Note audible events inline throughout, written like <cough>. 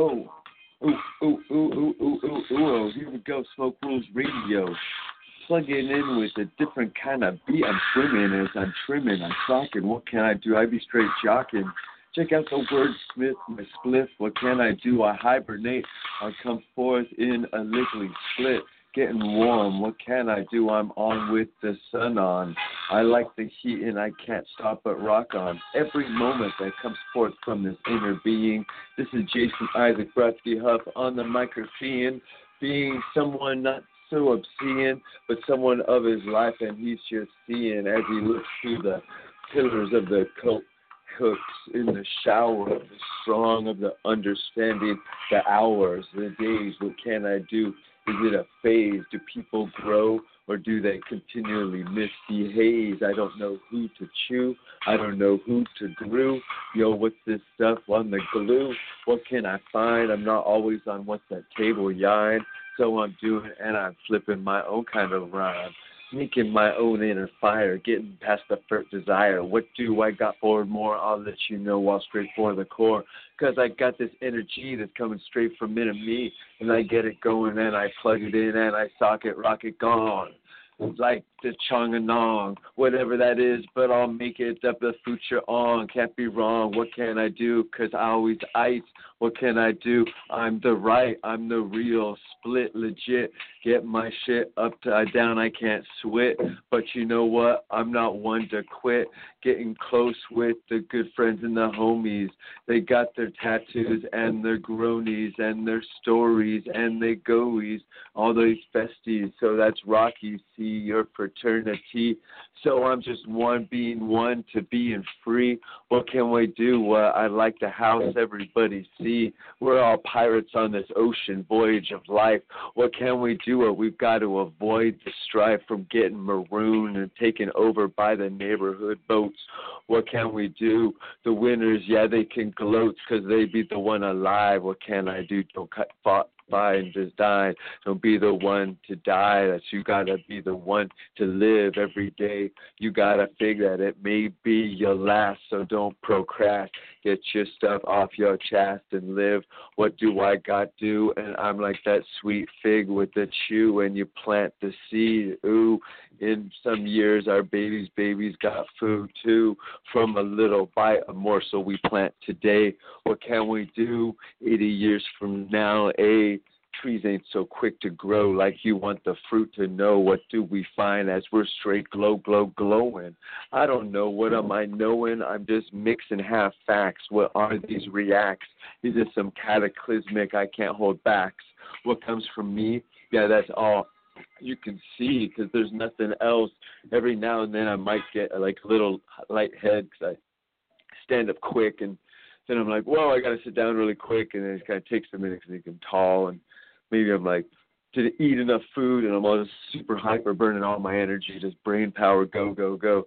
Ooh, ooh, ooh, ooh, ooh, ooh, ooh, ooh. Here we go, Smoke Rules Radio. Plugging in with a different kind of beat. I'm swimming as I'm trimming. I'm talking. What can I do? I be straight jocking. Check out the wordsmith, my spliff. What can I do? I hibernate. I come forth in a liquid split getting warm. What can I do? I'm on with the sun on. I like the heat and I can't stop but rock on. Every moment that comes forth from this inner being. This is Jason Isaac Brodsky Huff on the microphone, being someone not so obscene, but someone of his life, and he's just seeing as he looks through the pillars of the coat cooks in the shower of the strong of the understanding, the hours, the days. What can I do? Is it a phase? Do people grow or do they continually misbehave? I don't know who to chew. I don't know who to glue. Yo, what's this stuff on the glue? What can I find? I'm not always on what's that table yarn. So I'm doing and I'm flipping my own kind of rhyme. Making my own inner fire, getting past the first desire. What do I got for more? I'll let you know while straight for the core. Cause I got this energy that's coming straight from in me. And I get it going and I plug it in and I sock it, rock it, gone. Like the Chonganong, whatever that is, but I'll make it up the future on. Can't be wrong. What can I do? Cause I always ice. What can I do? I'm the right. I'm the real. Split legit. Get my shit up to down. I can't sweat. But you know what? I'm not one to quit. Getting close with the good friends and the homies. They got their tattoos and their groanies and their stories and they goies. All those festies. So that's Rocky. See your So I'm just one being one to being free. What can we do? Well, I like to house everybody see. We're all pirates on this ocean voyage of life. What can we do? We've got to avoid the strife from getting marooned and taken over by the neighborhood boats. What can we do? The winners, yeah, they can gloat because they be the one alive. What can I do? Don't cut and just die. Don't be the one to die. That you gotta be the one to live every day. You gotta figure that it may be your last, so don't procrast. Get your stuff off your chest and live. What do I got do? And I'm like that sweet fig with the chew, and you plant the seed. Ooh, in some years our babies' babies got food too from a little bite, a morsel we plant today. What can we do 80 years from now? A trees ain't so quick to grow like you want the fruit to know. What do we find as we're straight glow glow glowing? I don't know. What am i knowing? I'm just mixing half facts. What are these reacts? Is this some cataclysmic? I can't hold backs. What comes from me? Yeah that's all. You can see because there's nothing else. Every now and then i might get like a little light head because i stand up quick and then i'm like whoa i got to sit down really quick and then it kind of takes a minute because i'm tall and maybe I'm like, did eat enough food and I'm all just super hyper burning all my energy, just brain power, go, go, go.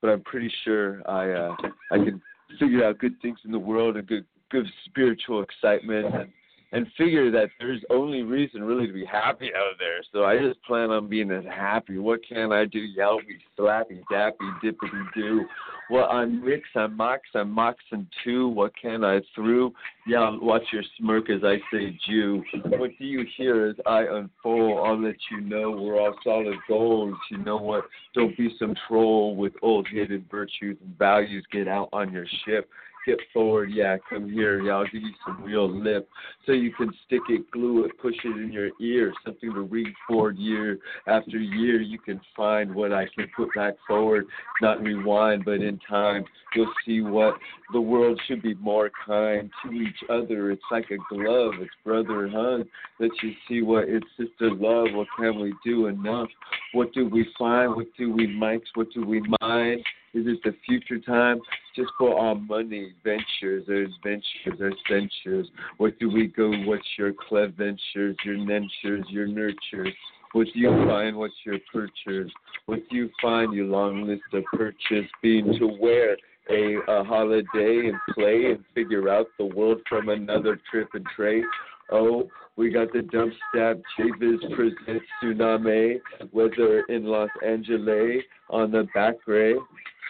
But I'm pretty sure I uh I can figure out good things in the world and good good spiritual excitement and and figure that there's only reason really to be happy out there. So I just plan on being as happy. What can I do? Yelpy, slappy, dappy, dippity do. Well, I'm mix, I'm mox, I'm moxing too. What can I through? Yeah, watch your smirk as I say Jew. What do you hear as I unfold? I'll let you know we're all solid gold. You know what? Don't be some troll with old hidden virtues and values. Get out on your ship skip forward. Yeah, come here. Yeah, I'll give you some real lip so you can stick it, glue it, push it in your ear, something to read forward year after year. You can find what I can put back forward, not rewind, but in time. You'll see what the world should be more kind to each other. It's like a glove, it's brother hug. Let you see what it's sister love. What can we do enough? What do we find? What do we mics? What do we mind? Is it the future time? Just for our money, ventures, there's ventures, there's ventures. What do we go? What's your clev ventures, your ventures, your nurtures? What do you find? What's your purchase? What do you find? Your long list of purchase being to wear a, a holiday and play and figure out the world from another trip and trade. Oh, we got the dump stab Chavis presents Tsunami, weather in Los Angeles on the back ray.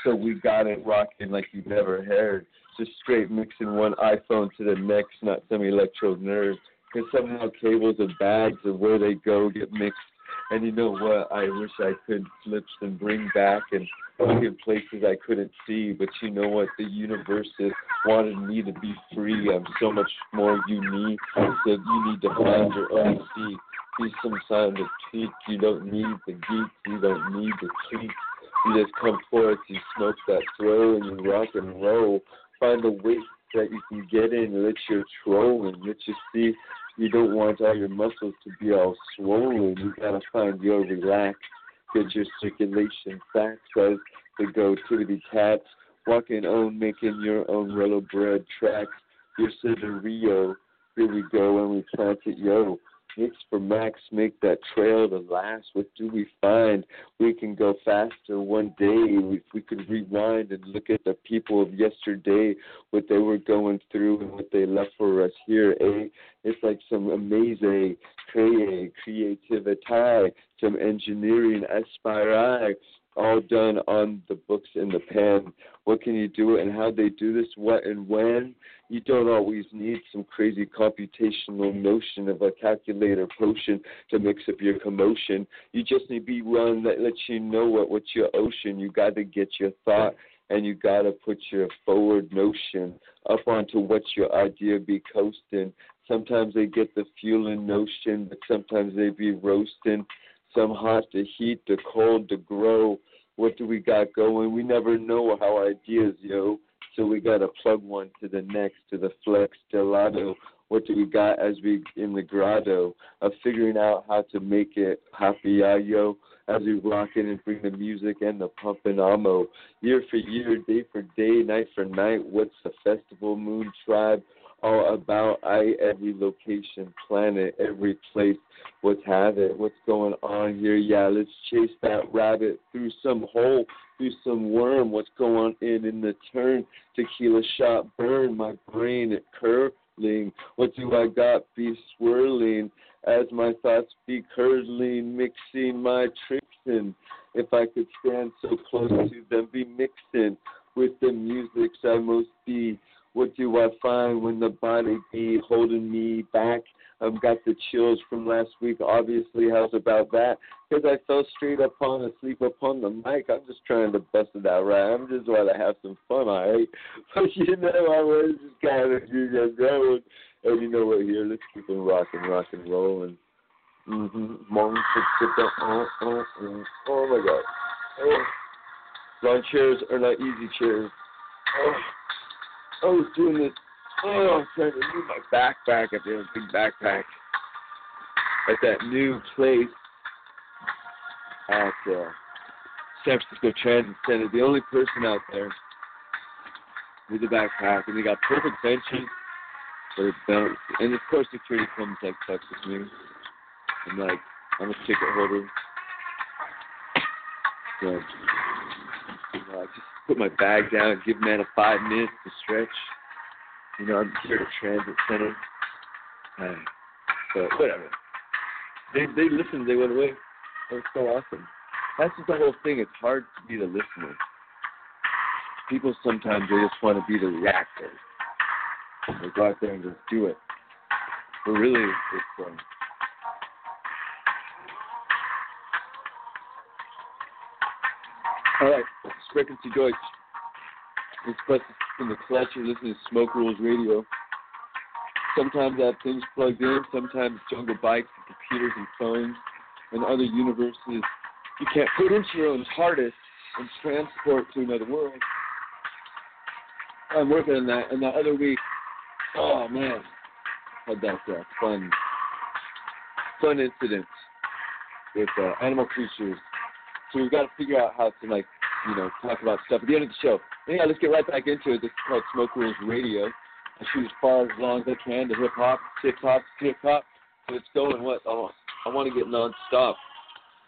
So we got it rocking like you never heard. Just straight mixing one iPhone to the next, not some electro nerd. Because somehow cables and bags and where they go get mixed. And you know what? I wish I could flip and bring back and look in places I couldn't see. But you know what? The universe wanted me to be free. I'm so much more unique that you need to find your own seat. Be some sign of tweak. You don't need the geek. You don't need the tweak. You just come forth, you smoke that throw, and you rock and roll. Find a weight that you can get in, let your troll and let you see. You don't want all your muscles to be all swollen. You gotta find your relax, get your circulation back. So the go to the cats, walking on, making your own yellow bread tracks. Your Rio, here we go, and we plant it, yo. Mix for max, make that trail to last. What do we find? We can go faster one day. If we could rewind and look at the people of yesterday, what they were going through and what they left for us here, eh? It's like some amazing create, creativity, some engineering aspire all done on the books in the pen. What can you do and how they do this, what and when? You don't always need some crazy computational notion of a calculator potion to mix up your commotion. You just need to be one that lets you know what what's your ocean. You got to get your thought and you got to put your forward notion up onto what's your idea be coasting. Sometimes they get the fueling notion, but sometimes they be roasting. Some hot to heat, the cold to grow. What do we got going? We never know how ideas, yo. So we got to plug one to the next, to the flex gelato. What do we got as we in the grotto of figuring out how to make it happy, yo, as we rock it and bring the music and the pumping ammo. Year for year, day for day, night for night. What's the festival moon tribe? All about I every location, planet, every place. What's it? What's going on here? Yeah, let's chase that rabbit through some hole, through some worm. What's going in in the turn? Tequila shot burn my brain it curling. What do I got? Be swirling as my thoughts be curdling, mixing my tricks in. If I could stand so close to them, be mixing with the music I must be. What do I find when the body be holding me back? I've got the chills from last week. Obviously, how's about that? Because I fell straight upon asleep upon the mic. I'm just trying to bust it out right. I'm just trying to have some fun, all right? <laughs> But you know, I was just kind of just going. And you know what? Here, let's keep it rocking, rock and rolling. Mm-hmm. Oh, my God. Oh. Long chairs are not easy chairs. Oh. I was doing this. Oh, I'm trying to move my backpack. I have a big backpack at that new place at uh, San Francisco Transit Center. The only person out there with a backpack, and they got perfect benches, bounced. And of course, security comes like fucks with me. I'm like, I'm a ticket holder. So, you know, I just put my bag down give man a five minutes to stretch. You know, I'm here at Transit Center. Uh, but whatever. They they listened, they went away. That was so awesome. That's just the whole thing. It's hard to be the listener. People sometimes they just want to be the reactor. They go out there and just do it. But really, it's um, All right, Sprechen Sie Deutsch. Jetzt in the clutch. You're listening to Smoke Rules Radio. Sometimes I have things plugged in. Sometimes jungle bikes, computers, and phones, and other universes you can't put into your own TARDIS and transport to another world. I'm working on that. And the other week, oh man, had that uh, fun, fun incident with uh, animal creatures. So we've got to figure out how to like, you know, talk about stuff at the end of the show. Anyhow, let's get right back into it. This is called Smoke Rules Radio. I shoot as far as long as I can to hip hop, hip hop, hip hop. So it's going what? Oh, I want to get non-stop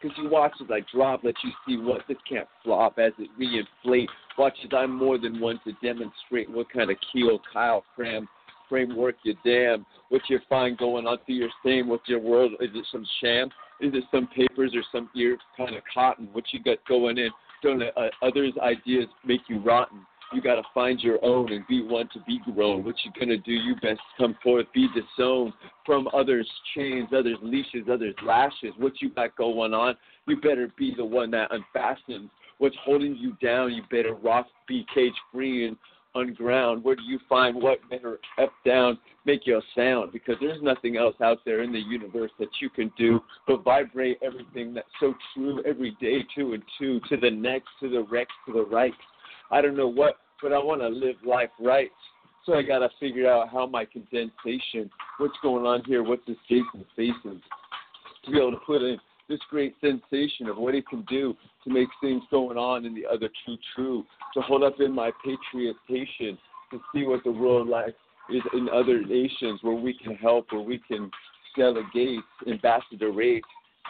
because you watch it like drop, let you see what this can't flop as it reinflate. Watch as I'm more than one to demonstrate what kind of keel Kyle cram framework you damn. What you find going on through your same What's your world? Is it some sham? Is it some papers or some ear kind of cotton? What you got going in? Don't let uh, others' ideas make you rotten. You got to find your own and be one to be grown. What you gonna do? You best come forth, be disowned from others' chains, others' leashes, others' lashes. What you got going on? You better be the one that unfastens what's holding you down. You better rock, be cage free and on ground. Where do you find what better up down make you a sound? Because there's nothing else out there in the universe that you can do but vibrate everything that's so true every day, two and two, to the next, to the rex, to the right. I don't know what, but I want to live life right. So I got to figure out how my condensation, what's going on here, what's this Jason facing, to be able to put in this great sensation of what it can do to make things going on in the other true true, to hold up in my patriotation, to see what the world like is in other nations where we can help, where we can delegate, ambassador rate.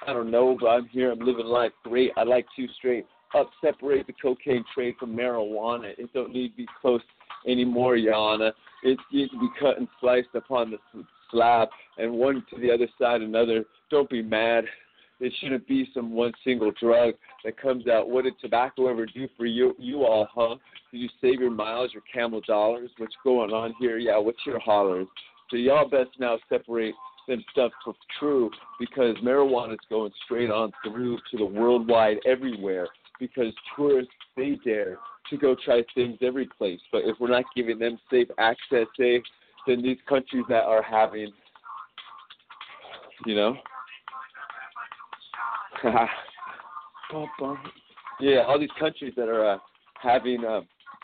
I don't know, but I'm here. I'm living life great. I like two straight up, separate the cocaine trade from marijuana. It don't need to be close anymore, Yana. It needs to be cut and sliced upon the slab, and one to the other side, another. Don't be mad. It shouldn't be some one single drug that comes out. What did tobacco ever do for you, you all, huh? Did you save your miles, your camel dollars? What's going on here? Yeah, what's your hollers? So y'all best now separate them stuff for true because marijuana is going straight on through to the worldwide everywhere because tourists they dare to go try things every place. But if we're not giving them safe access, say, then these countries that are having, you know, <laughs> yeah, all these countries that are uh, having uh,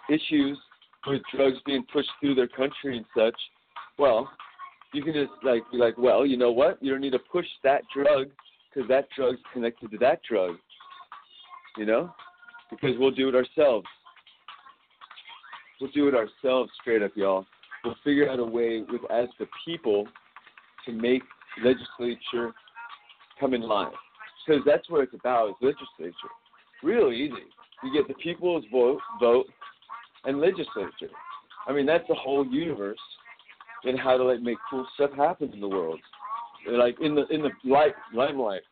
issues with drugs being pushed through their country and such. Well, you can just like be like, well, you know what? You don't need to push that drug because that drug's connected to that drug you know, because we'll do it ourselves. We'll do it ourselves, straight up, y'all. We'll figure out a way with as the people to make legislature come in line, because that's what it's about is legislature. Real easy. You get the people's vote, vote, and legislature. I mean, that's the whole universe in how to like make cool stuff happen in the world. Like in the in the light limelight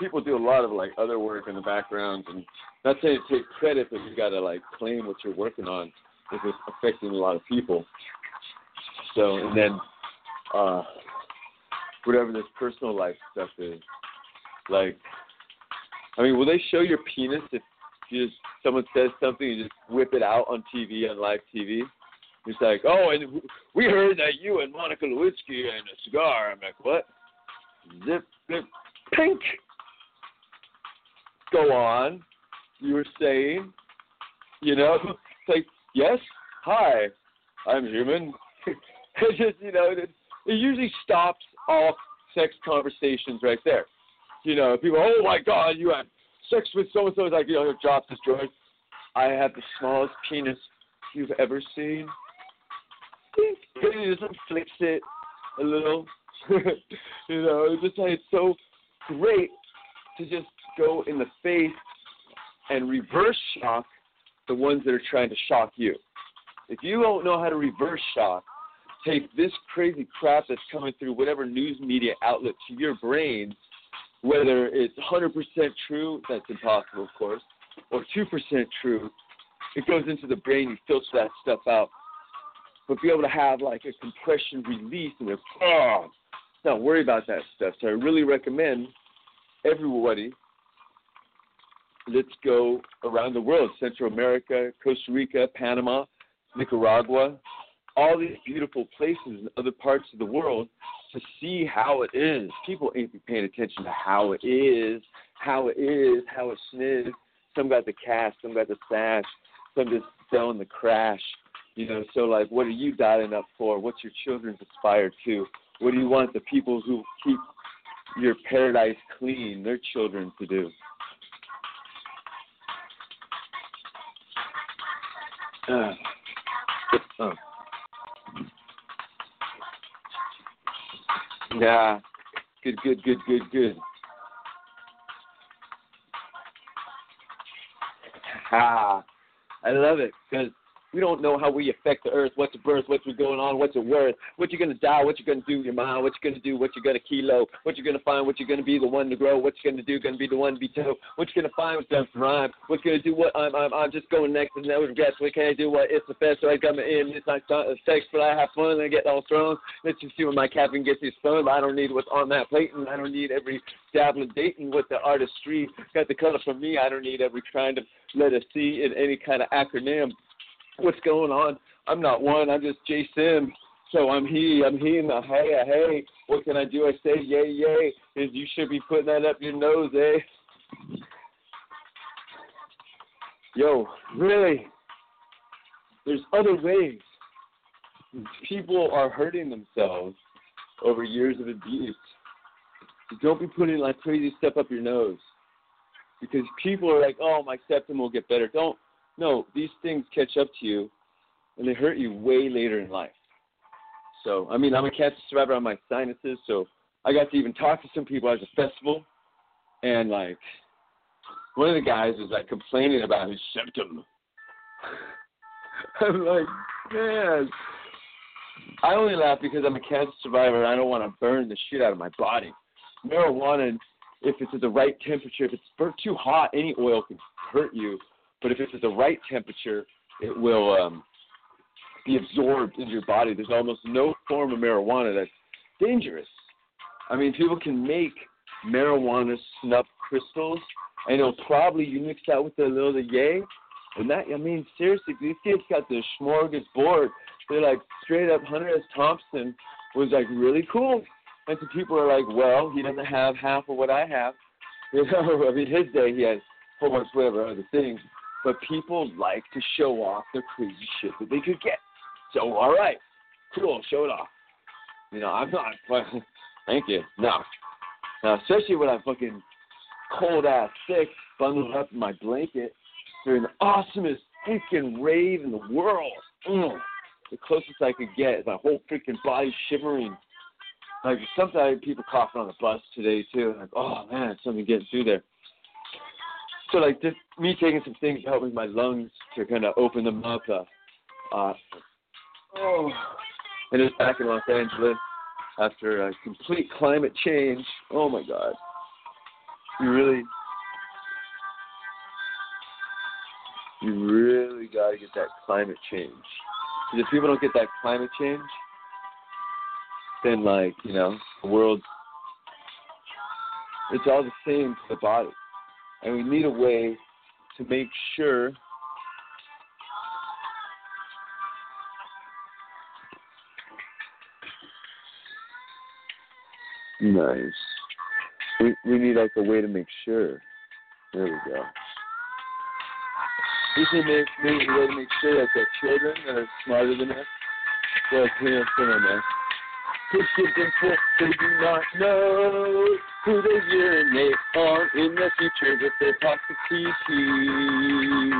people do a lot of like other work in the background, and not saying to take credit, but you got to like claim what you're working on if it's affecting a lot of people. So and then uh, whatever this personal life stuff is, like, I mean, will they show your penis if just someone says something, you just whip it out on TV on live TV? It's like, oh, and we heard that you and Monica Lewinsky and a cigar. I'm like, what? Zip, zip, pink go on. You were saying, you know, it's <laughs> like, yes, hi, I'm human. <laughs> it just, you know, it, it usually stops all sex conversations right there. You know, people, oh my God, you had sex with so and so. It's like, you know, drop this joint. I have the smallest penis you've ever seen. He just flicks it a little. <laughs> you know, it's just like it's so great to just go in the face and reverse shock the ones that are trying to shock you. If you don't know how to reverse shock, take this crazy crap that's coming through whatever news media outlet to your brain, whether it's 100% true, that's impossible, of course, or 2% true, it goes into the brain, you filter that stuff out. But be able to have like a compression release and a, oh, not worry about that stuff. So I really recommend everybody let's go around the world Central America, Costa Rica, Panama, Nicaragua, all these beautiful places in other parts of the world to see how it is. People ain't paying attention to how it is, how it is, how it sniz. Some got the cash, some got the sash, some just selling the crash. You know, so like, what are you dialing up for? What's your children's aspired to? What do you want the people who keep your paradise clean, their children, to do? Uh, uh. Yeah. Good, good, good, good, good. Ha. I love it because we don't know how we affect the earth, what's the birth, what's going on, what's it worth, what you're gonna die, what you're gonna do your mind, what you're gonna do, what you're gonna kilo, what you're gonna find, what you're gonna be the one to grow, what you're gonna do, gonna be the one to be told, what you're gonna find, what's gonna rhyme, what's gonna do what I'm I'm I'm just going next and never guess what can I do what it's the best. so I got my in, it's not sex, but I have fun and I get all thrown. Let's just see where my captain gets his fun, I don't need what's on that plate and I don't need every dabble dating with the artistry. Got the color from me, I don't need every kind of letter C in any kind of acronym what's going on. I'm not one. I'm just Jay Sim. So I'm he. I'm he. And the hey, hey. What can I do? I say yay, yay. Is you should be putting that up your nose, eh? Yo, really? There's other ways. People are hurting themselves over years of abuse. Don't be putting like crazy stuff up your nose. Because people are like, oh, my septum will get better. Don't no, these things catch up to you and they hurt you way later in life. So, I mean, I'm a cancer survivor on my sinuses, so I got to even talk to some people at the festival, and like, one of the guys was like complaining about his septum. <laughs> I'm like, man, I only laugh because I'm a cancer survivor and I don't want to burn the shit out of my body. Marijuana, if it's at the right temperature, if it's too hot, any oil can hurt you. But if it's at the right temperature, it will um, be absorbed into your body. There's almost no form of marijuana that's dangerous. I mean, people can make marijuana snuff crystals, and it'll probably you mix that with a little of yay, and that I mean, seriously, these kids got the smorgasbord. They're like straight up. Hunter S. Thompson was like really cool, and some people are like, well, he doesn't have half of what I have. <laughs> You know, I mean, his day he had a whole bunch of whatever other things. But people like to show off the crazy shit that they could get. So, all right, cool, show it off. You know, I'm not. Thank you. No. Now, especially when I'm fucking cold ass sick, bundled up in my blanket during the awesomest freaking rave in the world. Mm. The closest I could get is my whole freaking body shivering. Like sometimes people coughing on the bus today too. Like, oh man, something getting through there so like just me taking some things to help with my lungs to kind of open them up. Uh, uh, oh, and it's back in Los Angeles after a complete climate change. Oh my God, you really, you really got to get that climate change. Because if people don't get that climate change, then like you know the world, it's all the same to the body and we need a way to make sure Nice. We we need like a way to make sure. There we go. We can make, a way to make sure that the children that are smarter than us, well, parents than us, who give them they do not know who they urinate on in the future with their toxic PP.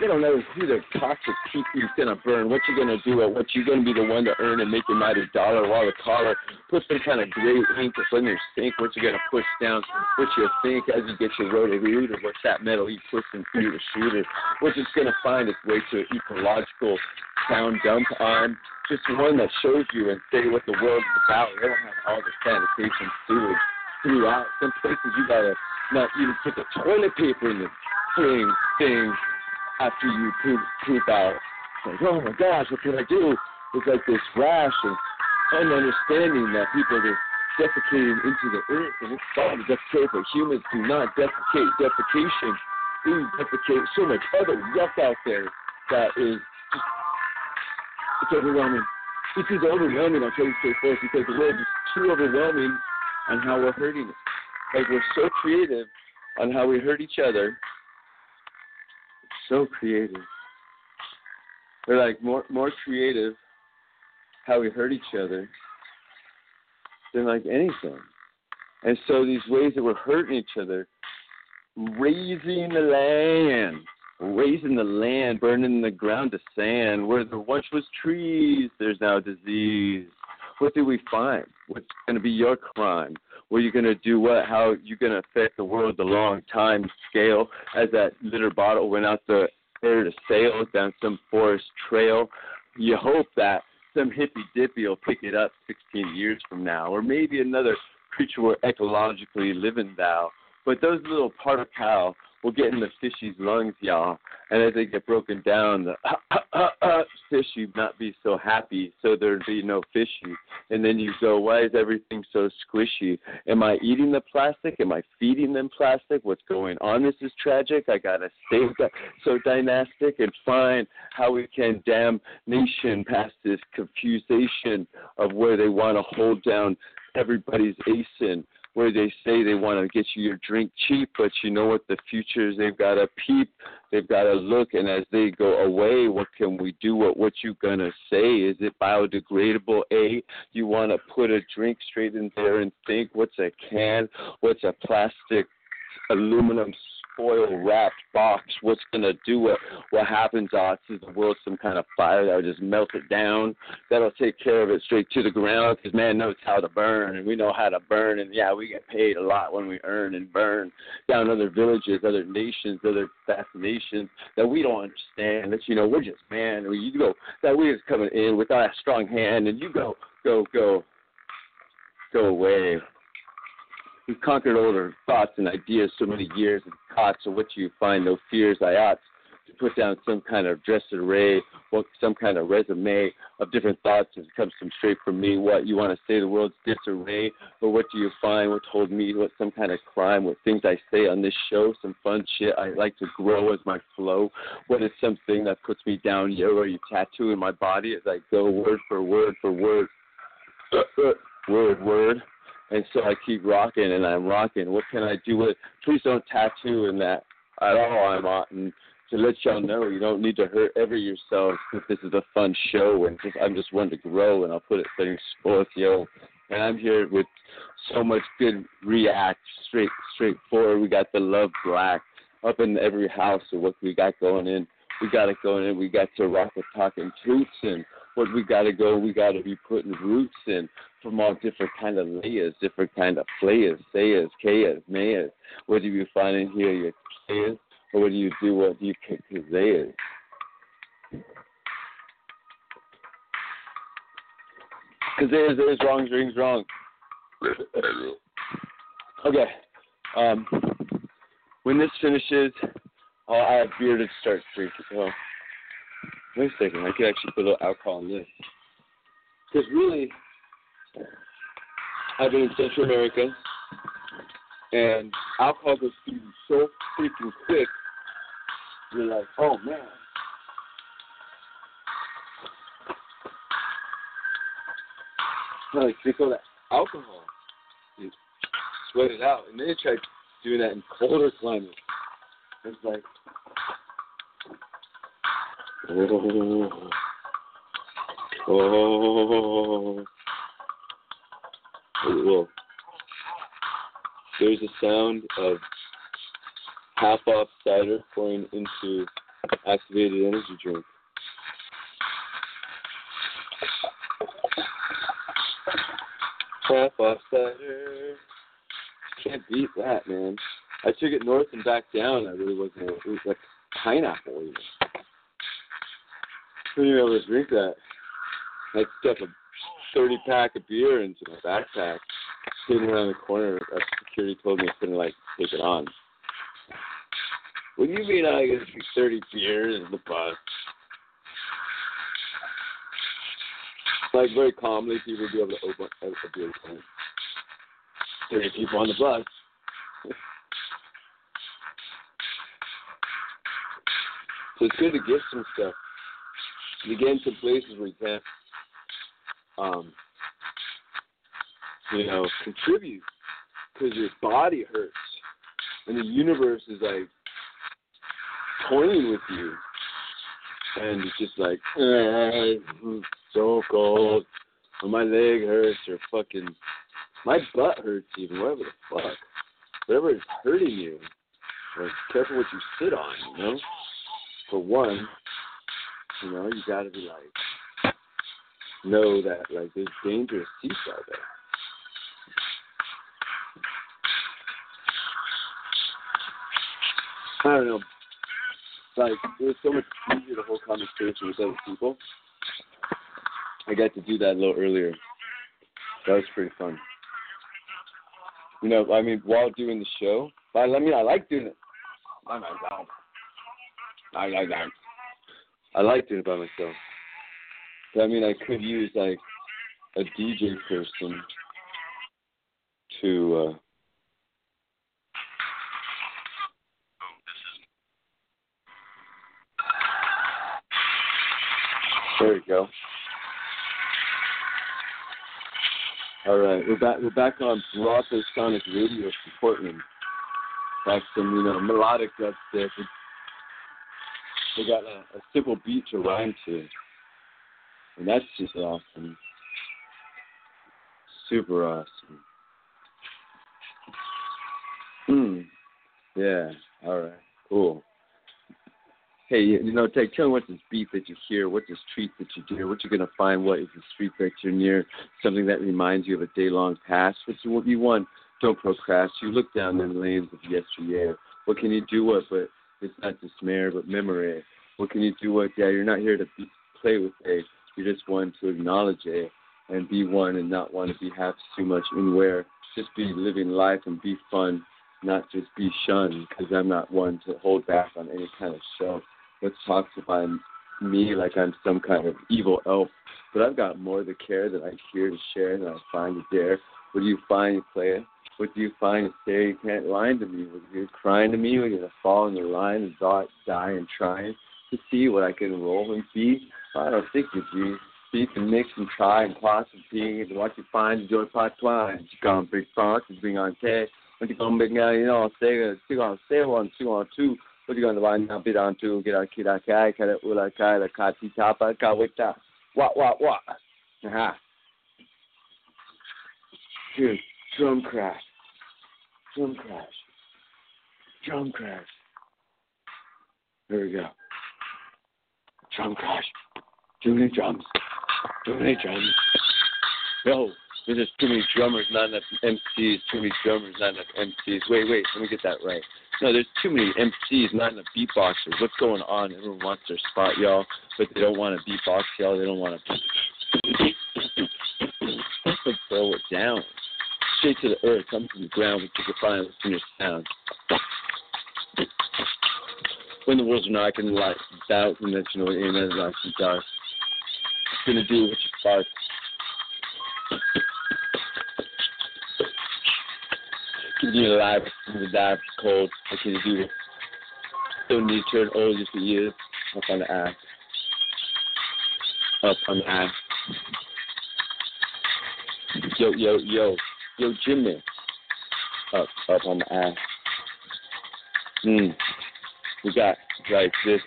They don't know who their toxic PP is gonna burn, what you're gonna do, or what you're gonna be the one to earn and make your mighty dollar while the caller put some kind of gray ink in your sink, what you're gonna push down, what you think as you get your rotary root, or what's that metal you pushing through the shooter, what's just gonna find its way to an ecological sound dump on just one that shows you and say what the world is about. They don't have all the sanitation sewage throughout. Some places you gotta not even put the toilet paper in the thing thing after you poop, poop out. It's like, oh my gosh, what can I do? It's like this rash and understanding that people are defecating into the earth and it's fine to defecate, but humans do not defecate. Defecation we deprecate so much other yuck out there that is it's overwhelming. This is overwhelming, tell you straightforward, because the world is too overwhelming on how we're hurting. Like we're so creative on how we hurt each other. So creative. We're like more more creative how we hurt each other than like anything. And so these ways that we're hurting each other, raising the land, raising the land, burning the ground to sand. Where there once was trees, there's now disease. What do we find? What's going to be your crime? What are you going to do? What? How are you going to affect the world the long time scale? As that litter bottle went out the air to sail down some forest trail, you hope that some hippy dippy will pick it up 16 years from now, or maybe another creature will ecologically living thou. But those little particle will get in the fishy's lungs, y'all. And as they get broken down, the uh, uh, uh, uh, fishy not be so happy, so there'd be no fishy. And then you go, why is everything so squishy? Am I eating the plastic? Am I feeding them plastic? What's going on? This is tragic. I gotta stay so dynastic and find how we can damn nation past this confusation of where they want to hold down everybody's ASIN where they say they want to get you your drink cheap, but you know what the future is? They've got to peep, they've got to look, and as they go away, what can we do? What what you gonna say? Is it biodegradable? A, you want to put a drink straight in there and think, what's a can? What's a plastic, aluminum foil wrapped box. What's gonna do it? What happens? Uh, is the world some kind of fire that'll just melt it down? That'll take care of it straight to the ground because man knows how to burn and we know how to burn and yeah, we get paid a lot when we earn and burn down other villages, other nations, other fascinations that we don't understand. That you know we're just man. You go that we just coming in with our strong hand and you go go go go away. We've conquered our thoughts and ideas so many years and caught, so what do you find no fears I ought to put down some kind of dress array, or some kind of resume of different thoughts as it comes straight from me. What you want to say the world's disarray, or what do you find? What told me what some kind of crime? What things I say on this show? Some fun shit I like to grow as my flow. What is something that puts me down? Yo, are you tattooing my body as I go word for word for word, <coughs> word word? And so I keep rocking and I'm rocking. What can I do with it? Please don't tattoo in that at all. I'm on to let y'all know you don't need to hurt ever yourselves because this is a fun show and just I'm just one to grow and I'll put it things forth, yo. And I'm here with so much good react, straight straightforward. We got the love black up in every house of what we got going in. We got it going in. We got to rock the talking truths and what we got to go. We got to be putting roots in from all different kind of layers, different kind of players, sayers, kayers, mayors. What do you find in here? Your players, or what do you do? What do you pick kazayers? Because there's there's wrong, rings wrong. <coughs> okay. Um, when this finishes, I'll add beer to start drinking. Well, wait a second. I could actually put a little alcohol in this. Because really, I've been in Central America, and alcohol goes through so freaking quick. You're like, oh man. Like they call that alcohol. You sweat it out, and then you try doing that in colder climates. It's like, oh, oh. There's a sound of half off cider pouring into activated energy drink. Half off cider. Can't beat that, man. I took it north and back down. I really wasn't. It was like pineapple. Even. Even able to drink that. I stuff a 30 pack of beer into my backpack. Sitting around the corner, a security told me I couldn't like take it on. What do you mean I get 30 beers in the bus? Like very calmly, people would be able to open a beer can. 30 people on the bus. <laughs> So it's good to get some stuff. You get into places where you can't, um, you know, contribute because your body hurts, and the universe is like toying with you, and it's just like, uh, so cold, or my leg hurts, or fucking my butt hurts, even whatever the fuck, whatever is hurting you. Like, careful what you sit on, you know. For one, you know, you gotta be like, know that like there's dangerous seats out there. I don't know. Like it was so much easier to hold conversation with other people. I got to do that a little earlier. That was pretty fun. You know, I mean, while doing the show, I, I mean, I like doing it. I like that. I like that. I like doing it by myself. But, I mean, I could use like a DJ person to. uh There you go. All right, we're back. We're back on Brothos Sonic Radio from Portland. Back some, you know, melodic dubstep. They got a, a simple beat to rhyme to, and that's just awesome. Super awesome. Hmm. Yeah. All right. Cool. Hey, you know, take, tell me what's this beat that you hear, what's this treat that you hear, what you're gonna find, what is the street that you're near, something that reminds you of a day long past. What you, what you want, don't procrastinate. You look down in the lanes of yesteryear. What can you do with it? It's not dismay, but memory. What can you do with? Yeah, you're not here to be, play with it. You're just one to acknowledge it and be one and not want to be half too much in where. Just be living life and be fun, not just be shunned. Because I'm not one to hold back on any kind of show let's talk about me like I'm some kind of evil elf. But I've got more to care that I care to share than I find to dare. What do you find, you play What do you find to say? You can't lie to me. When you're crying to me, you're gonna fall in the line and die and trying to see what I can roll and be. I don't think you do. Speak and mix and try and possibly and uh, what you find, enjoy part twine. You gonna bring funk and bring on tag. When you gonna out, you know, say, two on say one, two on two. What you to find now? Bid on to get our kira kai, kada ula kai, the kati tapa, kawita. What, what, what? Uh-huh. Aha. Dude, drum crash. Drum crash. Drum crash. There we go. Drum crash. Too many drums. Too many drums. Yo, there's just too many drummers, not enough MCs. Too many drummers, not enough MCs. Wait, wait, let me get that right. No, there's too many MCs, not enough beatboxers. What's going on? Everyone wants their spot, y'all, but they don't want to beatbox, y'all. They don't want to. <laughs> Throw it down. Straight to the earth, come to the ground, we take a listen your sound. When the world's knocking like doubt, and that you know amen like you dark. Gonna do what you fart. Can you alive from the die cold? What can you do? Don't need to turn old just for years. Up on the ass. Up on the ass. Yo, yo, yo. Yo, Jimmy. Up, up on the ass. Hmm. We got like this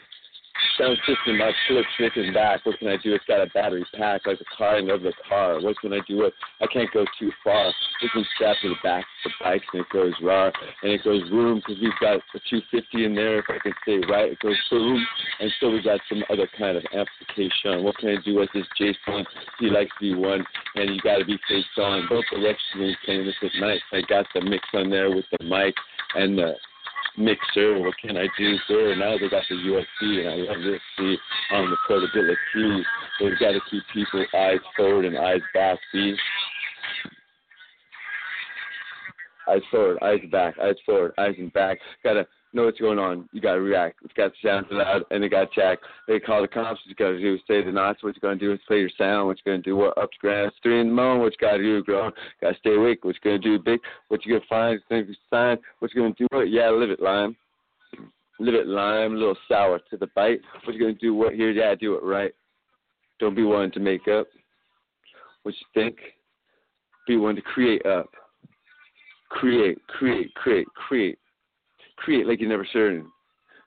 sound system, my flip flipping back. What can I do? It's got a battery pack like the car of the car. What can I do? With? I can't go too far. We can strap to the back of the bike and it goes raw and it goes boom because we've got a 250 in there. If I can say right, it goes boom. And so we got some other kind of amplification. What can I do with this Jason? He likes to be one and you got to be face on. Both directions playing this at night. I got the mix on there with the mic and the mixer. What can I do, sir? Now they got the USB, and I love. See, on the portability, they've got to keep people eyes forward and eyes back. See, eyes forward, eyes back, eyes forward, eyes and back. Gotta know what's going on. You gotta react. It's got to sound loud, and they got to check. They call the cops. What you gotta do is say the knots. What you gonna do is play your sound. What you gonna do? What up to grass? Three in the morning. What you gotta do? Grow. Gotta stay awake. What you gonna do? Big. What you gonna find? Think you sign. What you gonna do? What? Yeah, live it, lime. A little bit lime, a little sour to the bite. What you gonna do? What here? Yeah, do it right. Don't be one to make up what you think. Be one to create up. Create, create, create, create. Create like you never certain.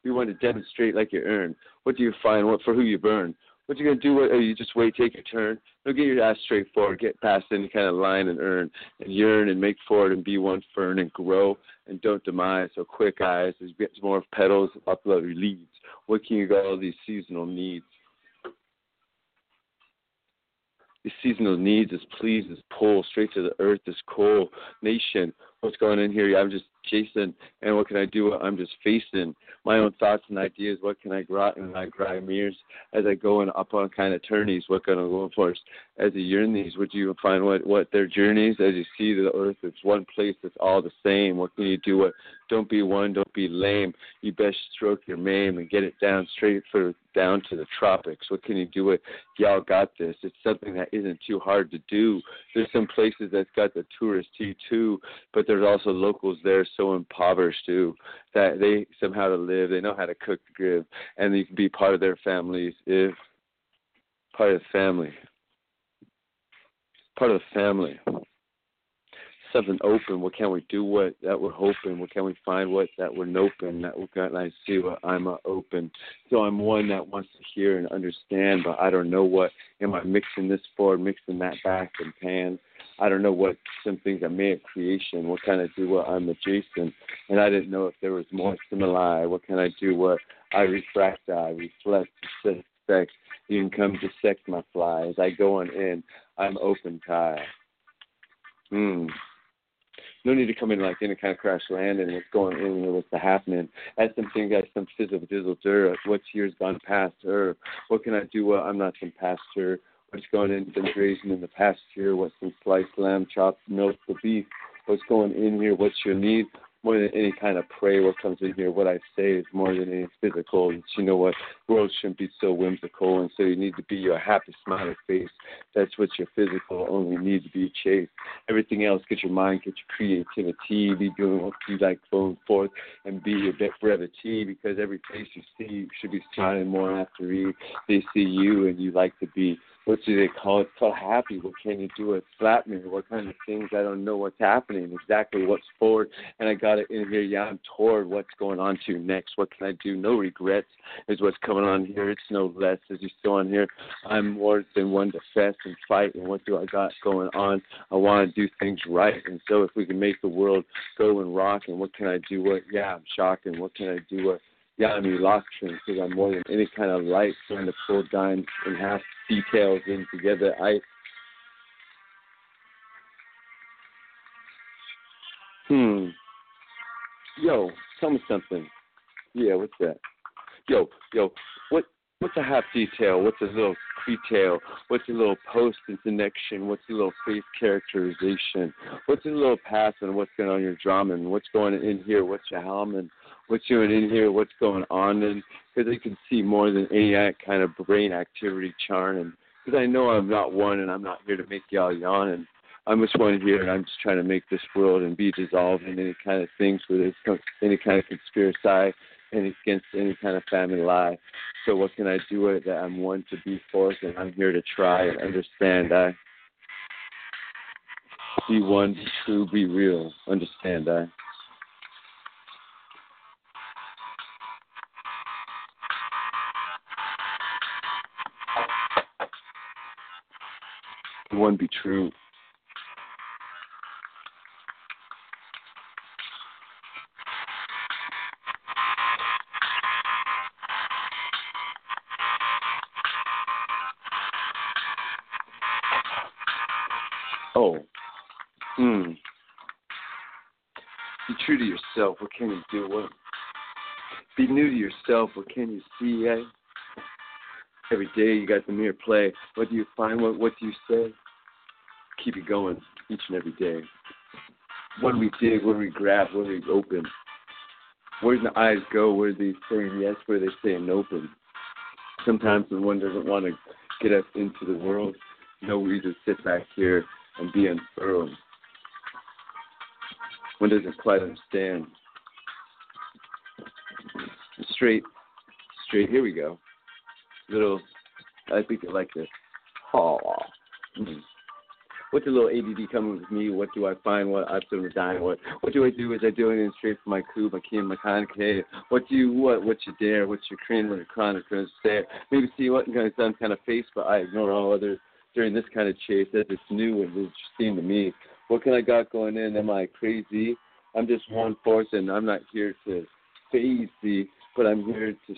We want to demonstrate like you earn. What do you find? What for who you burn? What you gonna do? What, oh, you just wait, take your turn. Don't get your ass straight forward. Get past any kind of line and earn and yearn and make forward and be one fern and grow and don't demise. So quick eyes. There's more petals, upload your leads. What can you got all these seasonal needs? These seasonal needs is please, is pull straight to the earth, this coal nation. What's going on here? I'm just Jason, and what can I do? I'm just facing my own thoughts and ideas. What can I grow in my grime ears as I go and up on kind of turnies? What can I go for? As you yearn these, would you find what what their journeys as you see the earth? It's one place that's all the same. What can you do? What don't be one, don't be lame. You best stroke your mane and get it down straight for down to the tropics. What can you do? It y'all got this. It's something that isn't too hard to do. There's some places that's got the touristy too, but there's also locals there so impoverished too that they somehow to live. They know how to cook give, and you can be part of their families if part of the family. Part of the family something open. What can we do? What that we're hoping? What can we find? What that we're open? That we're going I see what I'm uh, open. So I'm one that wants to hear and understand, but I don't know what. Am I mixing this forward, mixing that back and pan? I don't know what some things I made creation. What can I do? What I'm adjacent, and I didn't know if there was more stimuli. What can I do? What I refract, I reflect, suspect. You can come dissect my fly as I go on in. I'm open tie. Hmm no need to come in like any kind of crash landing. What's going in? What's happening? That's something guys, some fizzle dizzle dirt. What's years gone past her? What can I do? Well, I'm not some pastor. What's going in? Been grazing in the past year. What's some sliced lamb, chopped milk, the beef? What's going in here? What's your need? more than any kind of prayer what comes in here, what I say is more than any physical. It's, you know what, world shouldn't be so whimsical, and so you need to be your happy, smiling face. That's what your physical only need to be chased. Everything else, get your mind, get your creativity, be doing what you like going forth, and be your brevity, because every face you see should be smiling more after you, they see you, and you like to be what do they call it? So happy. What can you do? It slap me. What kind of things? I don't know what's happening. Exactly what's forward. And I got it in here. Yeah, I'm toward what's going on to next. What can I do? No regrets is what's coming on here. It's no less as you still on here. I'm more than one to fest and fight. And what do I got going on? I want to do things right. And so if we can make the world go and rock, and what can I do? What? Yeah, I'm shocked. And What can I do? What? Yeah, I'm relaxing because I'm more than any kind of light trying to pull down and have details in together. I hmm. Yo, tell me something. Yeah, what's that? Yo, yo, what what's a half detail? What's a little detail? What's a little post and connection? What's a little face characterization? What's a little pass and what's going on your drama and what's going in here? What's your helmet? What's going in here? What's going on? And because they can see more than any kind of brain activity charting. Because I know I'm not one and I'm not here to make y'all yawn and I'm just one here and I'm just trying to make this world and be dissolved in any kind of things where there's any kind of conspiracy and against any kind of family lie. So what can I do with it that I'm one to be forth and I'm here to try and understand I be one, be true, be real. Understand I. One be true. Oh. Hmm. Be true to yourself. What can you do? What? Be new to yourself. What can you see? Eh? Every day you got the mirror play. What do you find? What What do you say? Keep it going each and every day. What do we dig? What do we grab? What do we open? Where do the eyes go? Where do they say yes? Where they say open? Sometimes when one doesn't want to get up into the world, you know, we just sit back here and be unfurled. One doesn't quite understand. Straight, straight. Here we go. Little, I think you like this. Oh, mm. What's a little ADD coming with me? What do I find? What I'm still dying. What what do I do? Is I doing it straight from my coup, my king, my con? Hey, what do you what? What's your dare? What's your crin? What your chronic? Stare. Maybe see what kind of some kind of face, but I ignore all others during this kind of chase as it's new and interesting to me. What can I got going in? Am I crazy? I'm just one force, and I'm not here to phase the, but I'm here to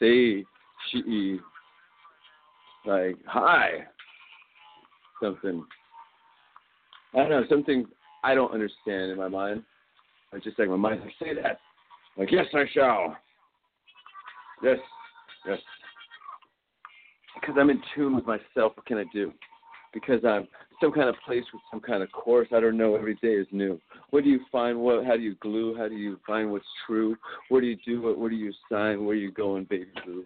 say she like hi something. I don't know something I don't understand in my mind. I just like my mind say that. Like yes, I shall. Yes, yes. Because I'm in tune with myself. What can I do? Because I'm some kind of place with some kind of course. I don't know. Every day is new. What do you find? What? How do you glue? How do you find what's true? What do you do? What? What do you sign? Where are you going, baby blue?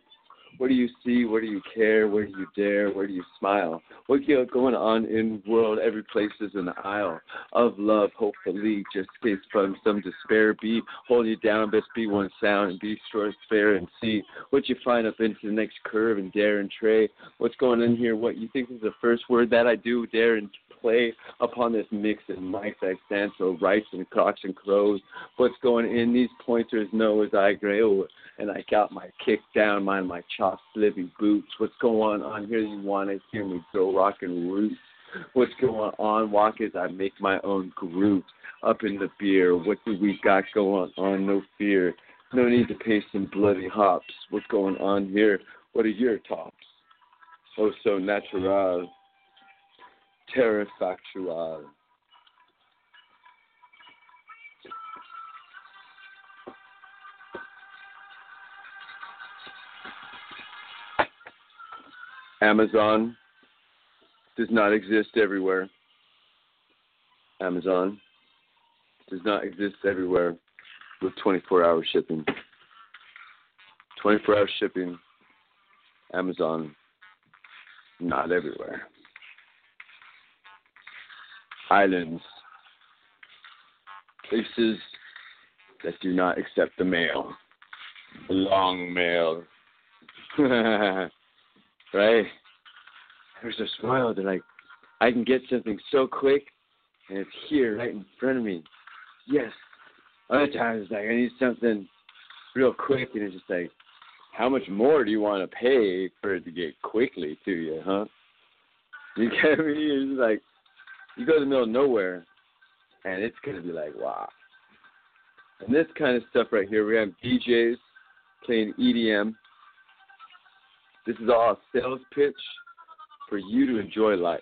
What do you see? What do you care? Where do you dare? Where do you smile? What's going on in world? Every place is an aisle of love, hopefully, just in case from some despair. Be holding you down, best be one sound and be sure it's fair and see what you find up into the next curve and dare and tray. What's going on here? What you think is the first word that I do, dare and play upon this mix and mics I stand so rice and cocks and crows. What's going in these pointers know as I grow and I got my kick down, mind my slivy boots. What's going on here? You want to hear me throw rock and roots? What's going on? Walk as I make my own groove up in the beer. What do we got going on? No fear. No need to pay some bloody hops. What's going on here? What are your tops? Oh, so natural. Terra factual. Amazon does not exist everywhere. Amazon does not exist everywhere with 24 hour shipping. 24 hour shipping, Amazon, not everywhere. Islands, places that do not accept the mail, long mail. <laughs> right? They're so spoiled. They're like, I can get something so quick, and it's here right in front of me. Yes. Other times, it's like I need something real quick, and it's just like, how much more do you want to pay for it to get quickly to you, huh? You get me? It's like you go to the middle of nowhere, and it's gonna be like, wow. And this kind of stuff right here, we have DJs playing EDM this is all a sales pitch for you to enjoy life.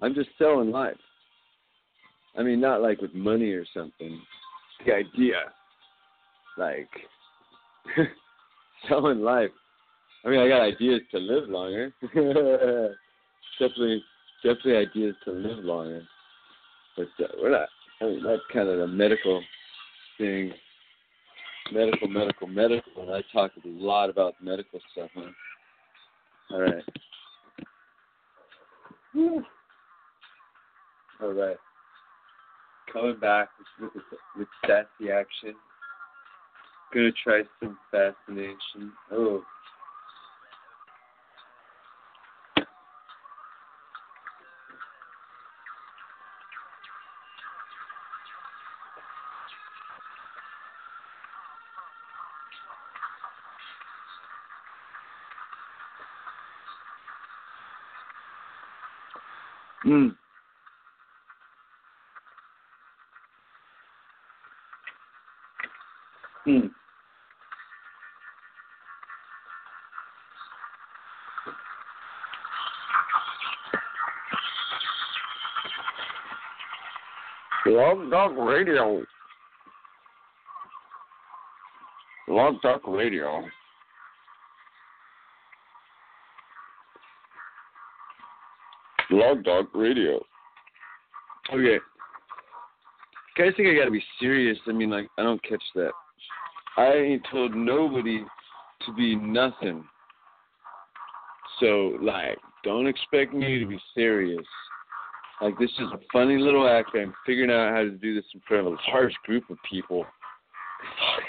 I'm just selling life. I mean, not like with money or something. The idea, like <laughs> selling life. I mean, I got ideas to live longer. <laughs> definitely, definitely ideas to live longer. But uh, we're not. I mean, that's kind of the medical thing medical, medical, medical, and I talk a lot about medical stuff, huh? All right. All right. Coming back with, with, with sassy action. Gonna try some fascination. Oh. Mm. Hmm. Love Duck Radio. Love Duck Radio. Blog Dog Radio. Okay. Guys think I gotta be serious. I mean, like, I don't catch that. I ain't told nobody to be nothing. So, like, don't expect me to be serious. Like, this is a funny little act. I'm figuring out how to do this in front of a large group of people. Fuck.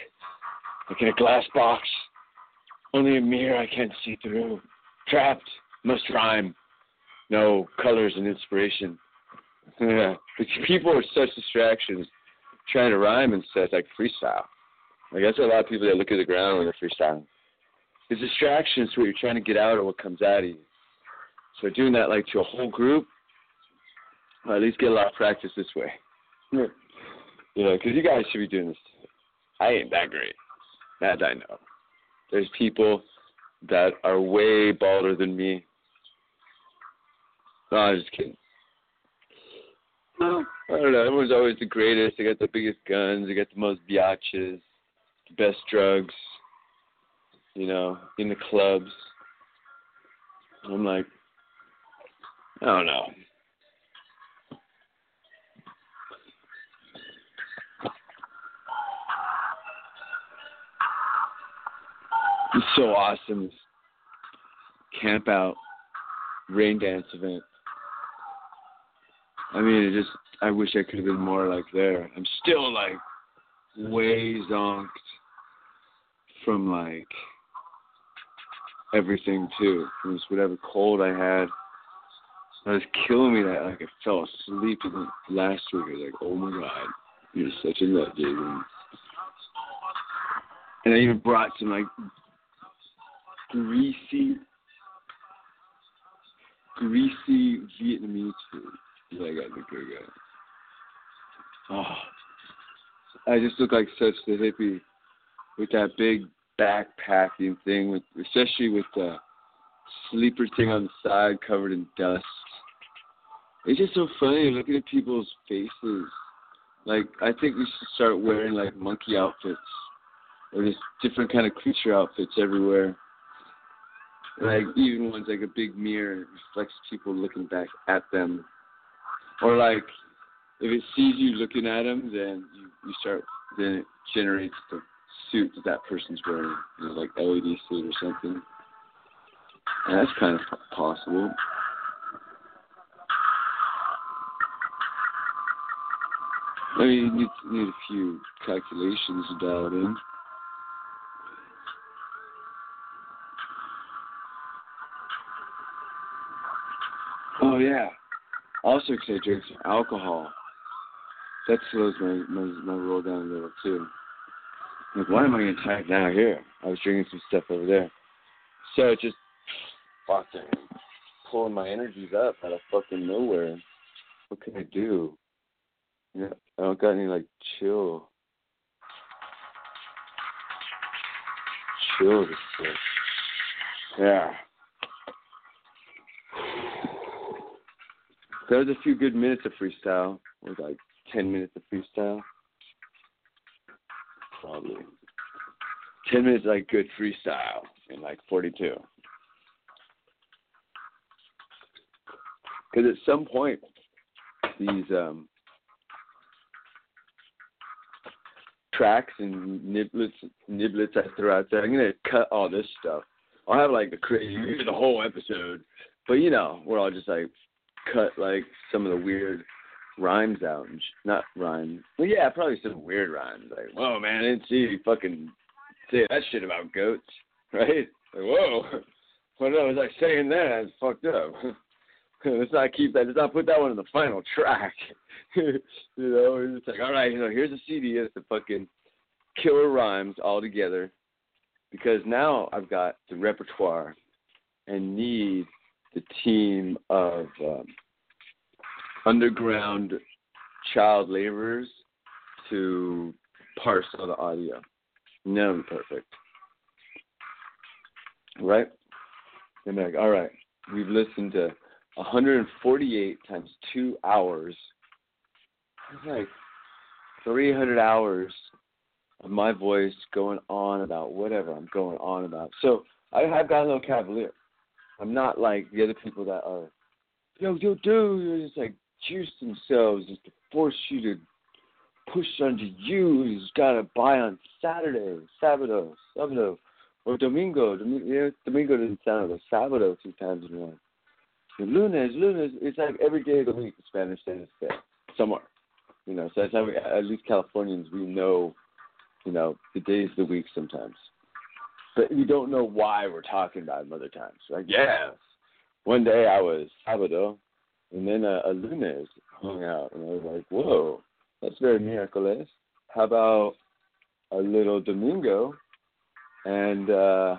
like in a glass box. Only a mirror I can't see through. Trapped, must rhyme. No colors and inspiration. Yeah, but people are such distractions trying to rhyme and stuff like freestyle. Like that's a lot of people that look at the ground when they're freestyling. The distractions what you're trying to get out of what comes out of you. So doing that like to a whole group, or at least get a lot of practice this way. you know, because you guys should be doing this. I ain't that great. That I know. There's people that are way balder than me. No, I'm just kidding. No, I don't know. Everyone's always the greatest. They got the biggest guns. They got the most biatches, the best drugs. You know, in the clubs. I'm like, I don't know. It's so awesome. This camp out rain dance event. I mean, it just, I wish I could have been more like there. I'm still like way zonked from like everything too. From this whatever cold I had. It was killing me that like I fell asleep last week. I was like, oh my god, you're such a nut, Jason. And I even brought some like greasy, greasy Vietnamese food. That I got the good guy. Oh, I just look like such the hippie with that big backpacking thing, with especially with the sleeper thing on the side covered in dust. It's just so funny looking at people's faces. Like I think we should start wearing like monkey outfits or just different kind of creature outfits everywhere. Like even ones like a big mirror reflects people looking back at them, or like if it sees you looking at them, then you, you start then it generates the suit that that person's wearing, you know, like LED suit or something. And that's kind of possible. I mean, you need, need a few calculations dialed in. Oh yeah. Also, because I drink some alcohol, that slows my my, my roll down a little too. Like, why am I getting tired now here? I was drinking some stuff over there, so it just fucking pulling my energies up out of fucking nowhere. What can I do? Yeah, I don't got any like chill, chill shit. Yeah. There was a few good minutes of freestyle. It was like ten minutes of freestyle. Probably. Ten minutes like good freestyle in like forty two. Because at some point these um tracks and niblets niblets I throw out there, I'm gonna cut all this stuff. I'll have like the crazy the whole episode. But you know, we're all just like cut like some of the weird rhymes out and sh- not rhymes. Well, yeah, probably some weird rhymes. Like, whoa, man, I didn't see you fucking say that shit about goats, <laughs> right? Like, whoa, what was I saying that? That's fucked up. <laughs> let's not keep that. Let's not put that one in the final track. <laughs> you know, it's like, all right, you know, here's a CD. It's the fucking killer rhymes all together. Because now I've got the repertoire and need the team of um, underground child laborers to parse all the audio. Of perfect. Right? And like, all right, we've listened to 148 times two hours. It's like 300 hours of my voice going on about whatever I'm going on about. So I have got a little cavalier. I'm not like the other people that are, yo, yo, dude, just like juice themselves just to force you to push onto you who's got to buy on Saturday, Sabado, Sabado, or Domingo. Domingo, yeah, Domingo doesn't sound like a Sabado two times in one. The lunes, lunes, it's like every day of the week in Spanish, it's there, somewhere. You know, so that's how we, at least Californians, we know you know, the days, of the week sometimes. But you don't know why we're talking about them other times. Like, yes, one day I was sábado, and then a, a lunes hung out, and I was like, whoa, that's very miraculous. How about a little domingo and uh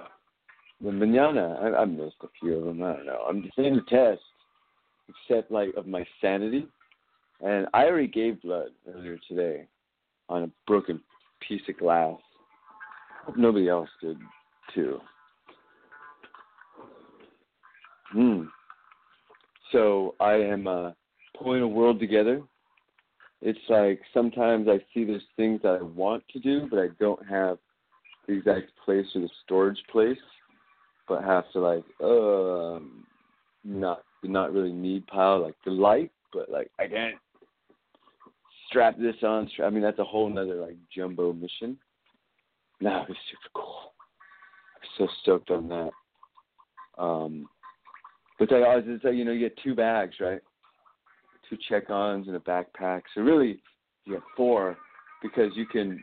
the mañana? I, I missed a few of them. I don't know. I'm just in the test, except like of my sanity. And I already gave blood earlier today on a broken piece of glass. Hope nobody else did Hmm. So I am uh, pulling a world together. It's like sometimes I see there's things that I want to do, but I don't have the exact place or the storage place, but have to like, um, not not really need pile like the light, but like I can't strap this on. Strap, I mean that's a whole nother like jumbo mission. No, it's super cool. So stoked on that. Um, but I always like you know you get two bags right, two check-ons and a backpack. So really you have four because you can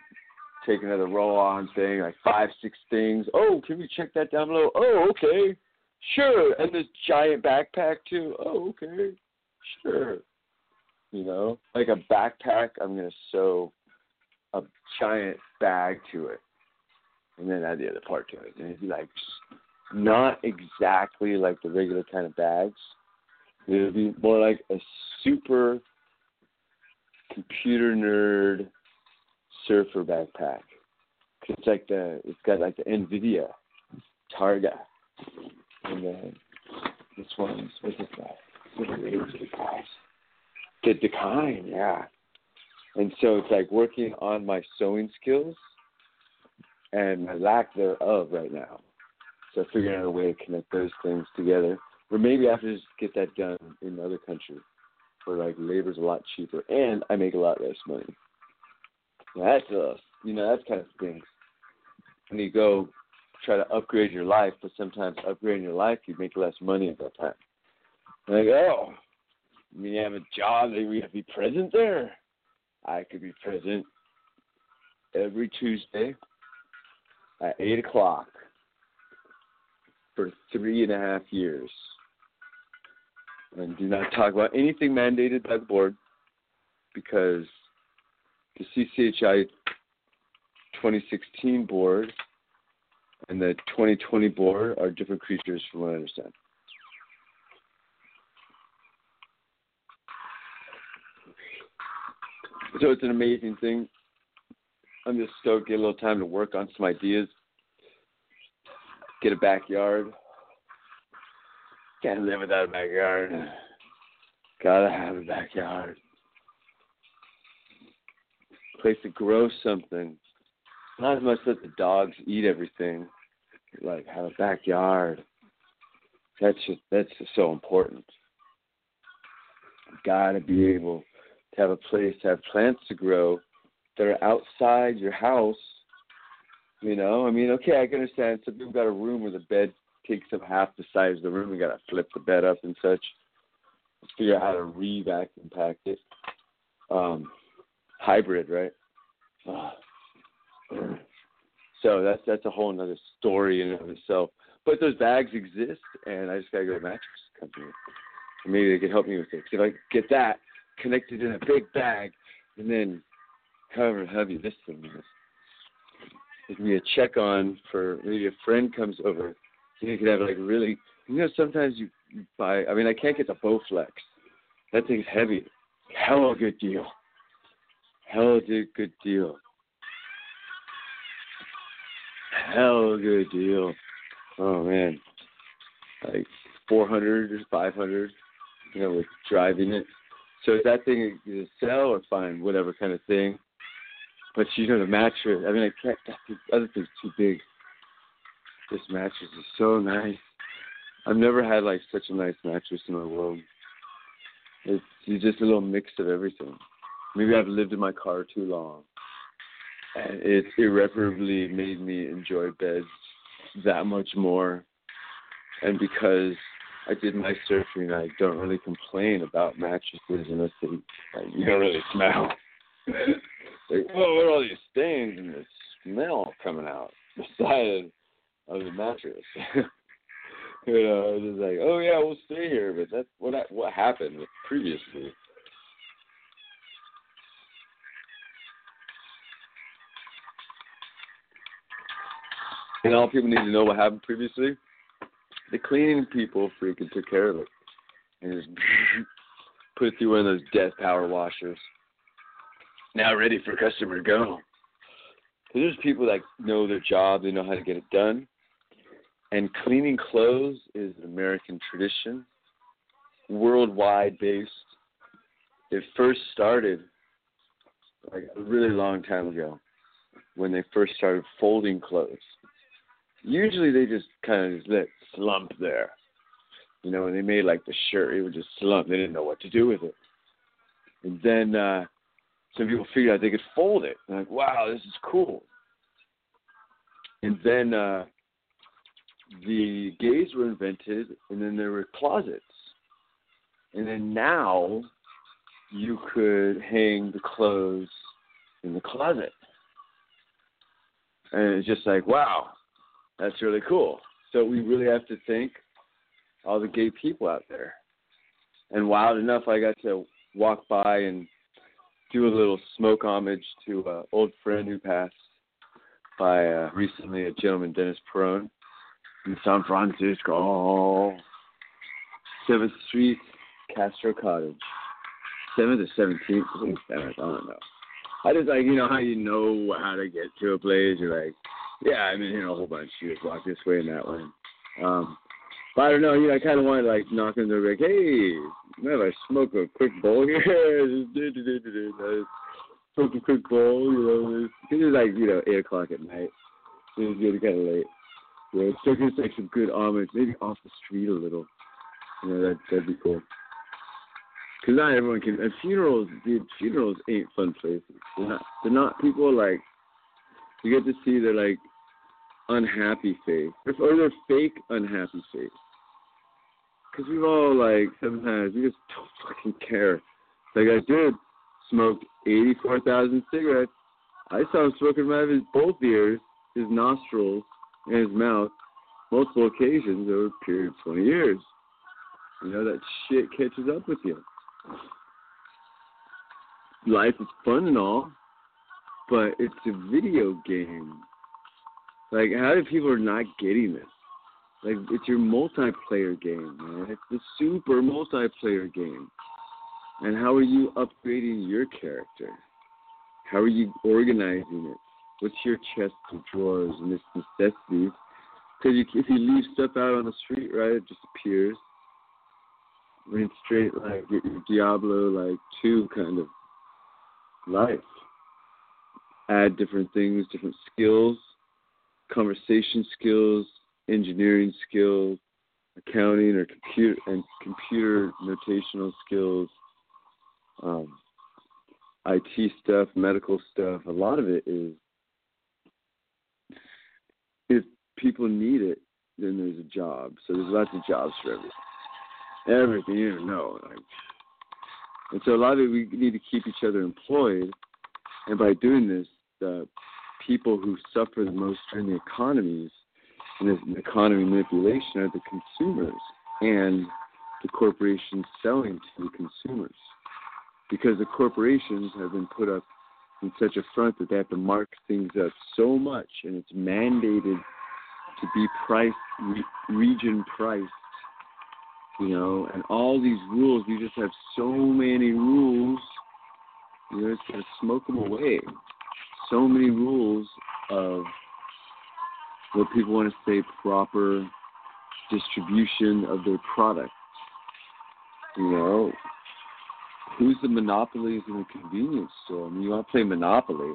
take another roll-on thing like five six things. Oh, can we check that down below? Oh, okay, sure. And this giant backpack too. Oh, okay, sure. You know, like a backpack, I'm gonna sew a giant bag to it, and then add the other part to it, and it'd be like not exactly like the regular kind of bags. It would be more like a super computer nerd surfer backpack. It's like the it's got like the Nvidia Targa, and then this one's what's this guy? What are these guys? The Dakine, yeah. And so it's like working on my sewing skills and my lack thereof right now. So figuring out a way to connect those things together. Or maybe I have to just get that done in another country where like labor's a lot cheaper and I make a lot less money. That's uh you know, that's kind of things. When you go try to upgrade your life, but sometimes upgrading your life you make less money at that time. And I go, Oh, you mean you have a job that we have to be present there? I could be present every Tuesday at eight o'clock for three and a half years. And do not talk about anything mandated by the board because the CCHI 2016 board and the 2020 board are different creatures from what I understand. So it's an amazing thing. I'm just stoked to get a little time to work on some ideas get a backyard. Can't live without a backyard. Gotta have a backyard. Place to grow something. Not as much let the dogs eat everything. Like have a backyard. That's just that's just so important. Gotta be able to have a place to have plants to grow that are outside your house you know, I mean, okay, I can understand. So people got a room where the bed takes up half the size of the room. We got to flip the bed up and such. Figure out how to re-vacuum pack it. Um, hybrid, right? <sighs> So that's that's a whole other story in and of itself. But those bags exist, and I just gotta go to mattress company. Maybe they could help me with it. If I get that connected in a big bag, and then however heavy this thing is, give me a check on for maybe a friend comes over. You could have like really, you know, sometimes you, buy. I mean, I can't get the Bowflex. That thing's heavy. Hell a good deal. Hell a good deal. Hell a good deal. Oh man, like 400 or 500. You know, with driving it. So is that thing is sell or find whatever kind of thing. But you know the mattress. I mean, I can't. The other thing's too big. This mattress is so nice. I've never had like such a nice mattress in the world. It's, it's just a little mix of everything. Maybe I've lived in my car too long, and it irreparably made me enjoy beds that much more. And because I did my surfing, I don't really complain about mattresses unless they like, you don't really smell. Like, oh, what are all these stains and this smell coming out <laughs> the side of the mattress. <laughs> you know, it's just like, oh yeah, we'll stay here, but that's what I, what happened previously. And all people need to know what happened previously. The cleaning people freaking took care of it and just <laughs> put it through one of those death power washers. Now ready for customer to go. There's people that know their job, they know how to get it done. And cleaning clothes is an American tradition, worldwide based. It first started like a really long time ago when they first started folding clothes. Usually they just kind of just let slump there. You know, when they made like the shirt, it would just slump. They didn't know what to do with it. And then uh some people figured out they could fold it. They're like, wow, this is cool. And then uh the gays were invented, and then there were closets. And then now you could hang the clothes in the closet. And it's just like, wow, that's really cool. So we really have to thank all the gay people out there. And wild enough, I got to walk by and do a little smoke homage to an old friend who passed by uh, recently, a gentleman, Dennis Peron in San Francisco. Seventh Street, Castro Cottage. Seventh or seventeenth? I think seventh. I don't know. I just like you know how you know how to get to a place. You're like, yeah, I've been here a whole bunch. You just walk this way and that way. Um, but I don't know. You know, I kind of want to like knock on the door, like, hey, man, I smoke a quick bowl here. <laughs> smoke a quick bowl. You know, because it's like you know eight o'clock at night. It's getting kind of late. Yeah, so just like some good homage, maybe off the street a little. You know, that that'd be cool. Cause not everyone can. And funerals, dude, funerals ain't fun places. They're not. They're not. People like, you get to see their like unhappy face, or their fake unhappy face. Cause we've all like sometimes we just don't fucking care. Like I did smoked eighty-four thousand cigarettes. I saw him smoking out of his both ears, his nostrils, and his mouth multiple occasions over a period of 20 years. You know, that shit catches up with you. Life is fun and all, but it's a video game. Like, how do people are not getting this? Like, it's your multiplayer game, man. It's the super multiplayer game. And how are you upgrading your character? How are you organizing it? what's your chest of drawers and its necessities? Because if you leave stuff out on the street, right, it just appears. I mean, straight like Diablo like two kind of life. Add different things, different skills, conversation skills, engineering skills, accounting or computer and computer notational skills, um, IT stuff, medical stuff. A lot of it is if people need it, then there's a job. So there's lots of jobs for everything. Everything you know. Like, and so a lot of it, we need to keep each other employed. And by doing this, the people who suffer the most during the economies and this economy manipulation are the consumers and the corporations selling to the consumers. Because the corporations have been put up in such a front that they have to mark things up so much, and it's mandated to be priced re- region priced. You know, and all these rules, you just have so many rules. You know, it's gonna smoke them away. So many rules of what people want to say proper distribution of their product. You know, who's the monopolies in the convenience store? I mean, you want to play Monopoly,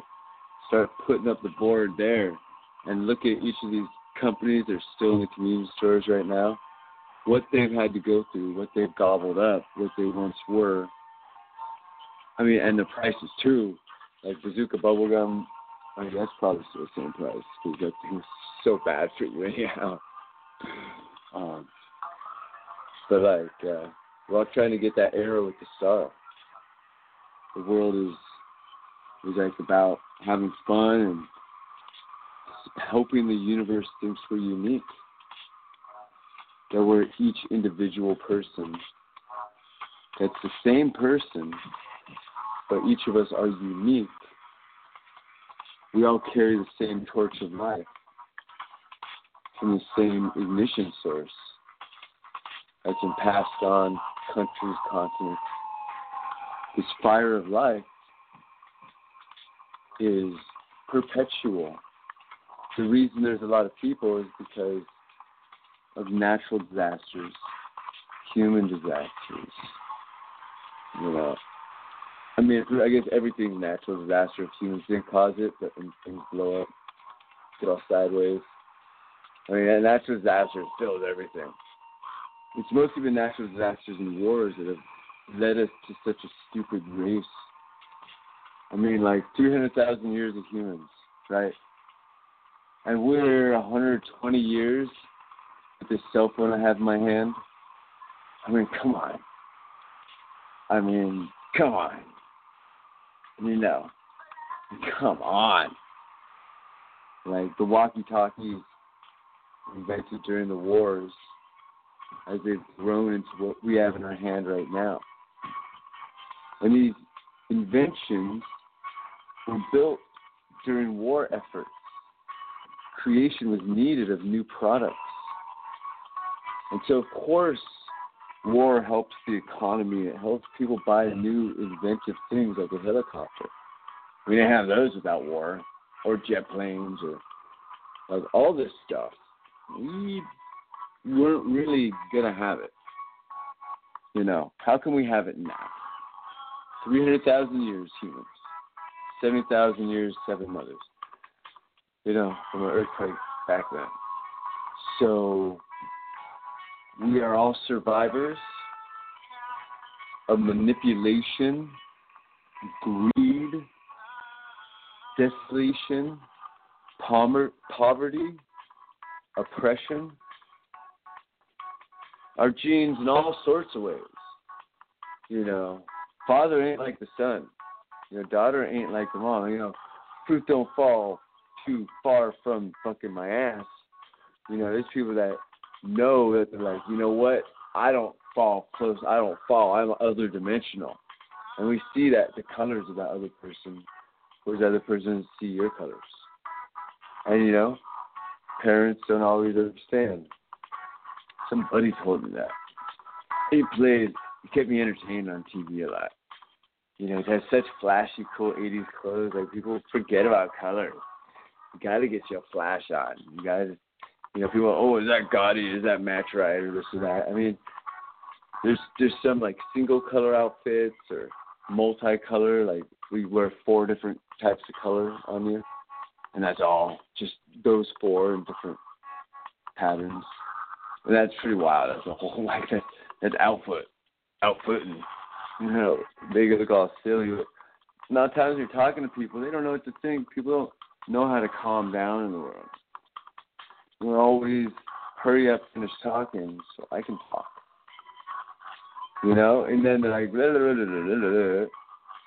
start putting up the board there, and look at each of these companies that are still in the convenience stores right now, what they've had to go through, what they've gobbled up, what they once were. I mean, and the prices too. Like Bazooka bubblegum, I mean, that's probably still the same price because that thing's so bad for <laughs> you anyhow. Um, but like, uh, we're all trying to get that arrow with the star the world is is like about having fun and hoping the universe thinks we're unique, that we're each individual person. That's the same person, but each of us are unique. We all carry the same torch of life from the same ignition source that's been passed on countries, continents. This fire of life is perpetual. The reason there's a lot of people is because of natural disasters, human disasters. You know, I mean, I guess everything's natural disaster if humans didn't cause it, but when things blow up, get all sideways. I mean, a natural disaster fills everything. It's mostly been natural disasters and wars that have led us to such a stupid race. I mean, like 300,000 years of humans, right? And we're 120 years with this cell phone I have in my hand. I mean, come on. I mean, come on. You know, come on. Like the walkie-talkies invented during the wars, as they've grown into what we have in our hand right now. And these inventions were built during war efforts. Creation was needed of new products. And so, of course, war helps the economy. It helps people buy new inventive things like a helicopter. We didn't have those without war, or jet planes, or like all this stuff. We weren't really gonna have it. You know, how can we have it now? Three hundred thousand years humans, seventy thousand years seven mothers. You know, from an earthquake back then. So we are all survivors of manipulation, greed, desolation, poverty, oppression. Our genes in all sorts of ways. You know, father ain't like the son. You know, daughter ain't like the mom. You know, fruit don't fall too far from fucking my ass. You know, there's people that know that they're like, you know what? I don't fall close. I don't fall. I'm other dimensional. And we see that the colors of that other person, whereas the other person see your colors. And you know, parents don't always understand. Somebody told me that. He played, he kept me entertained on TV a lot. You know, he has such flashy, cool 80s clothes. Like, people forget about color. You gotta get your flash on. You gotta you know, people, oh, is that gaudy? Is that match right? Or this or that. I mean, there's there's some like single color outfits or multicolor. Like we wear four different types of color on you, and that's all. Just those four in different patterns. And that's pretty wild. That's a whole <laughs> like that. That's outfit, outfitting. You know, they look all silly. But a lot of times you're talking to people, they don't know what to think. People don't know how to calm down in the world we're always hurry up, finish talking so I can talk. You know, and then they're like blah, blah, blah,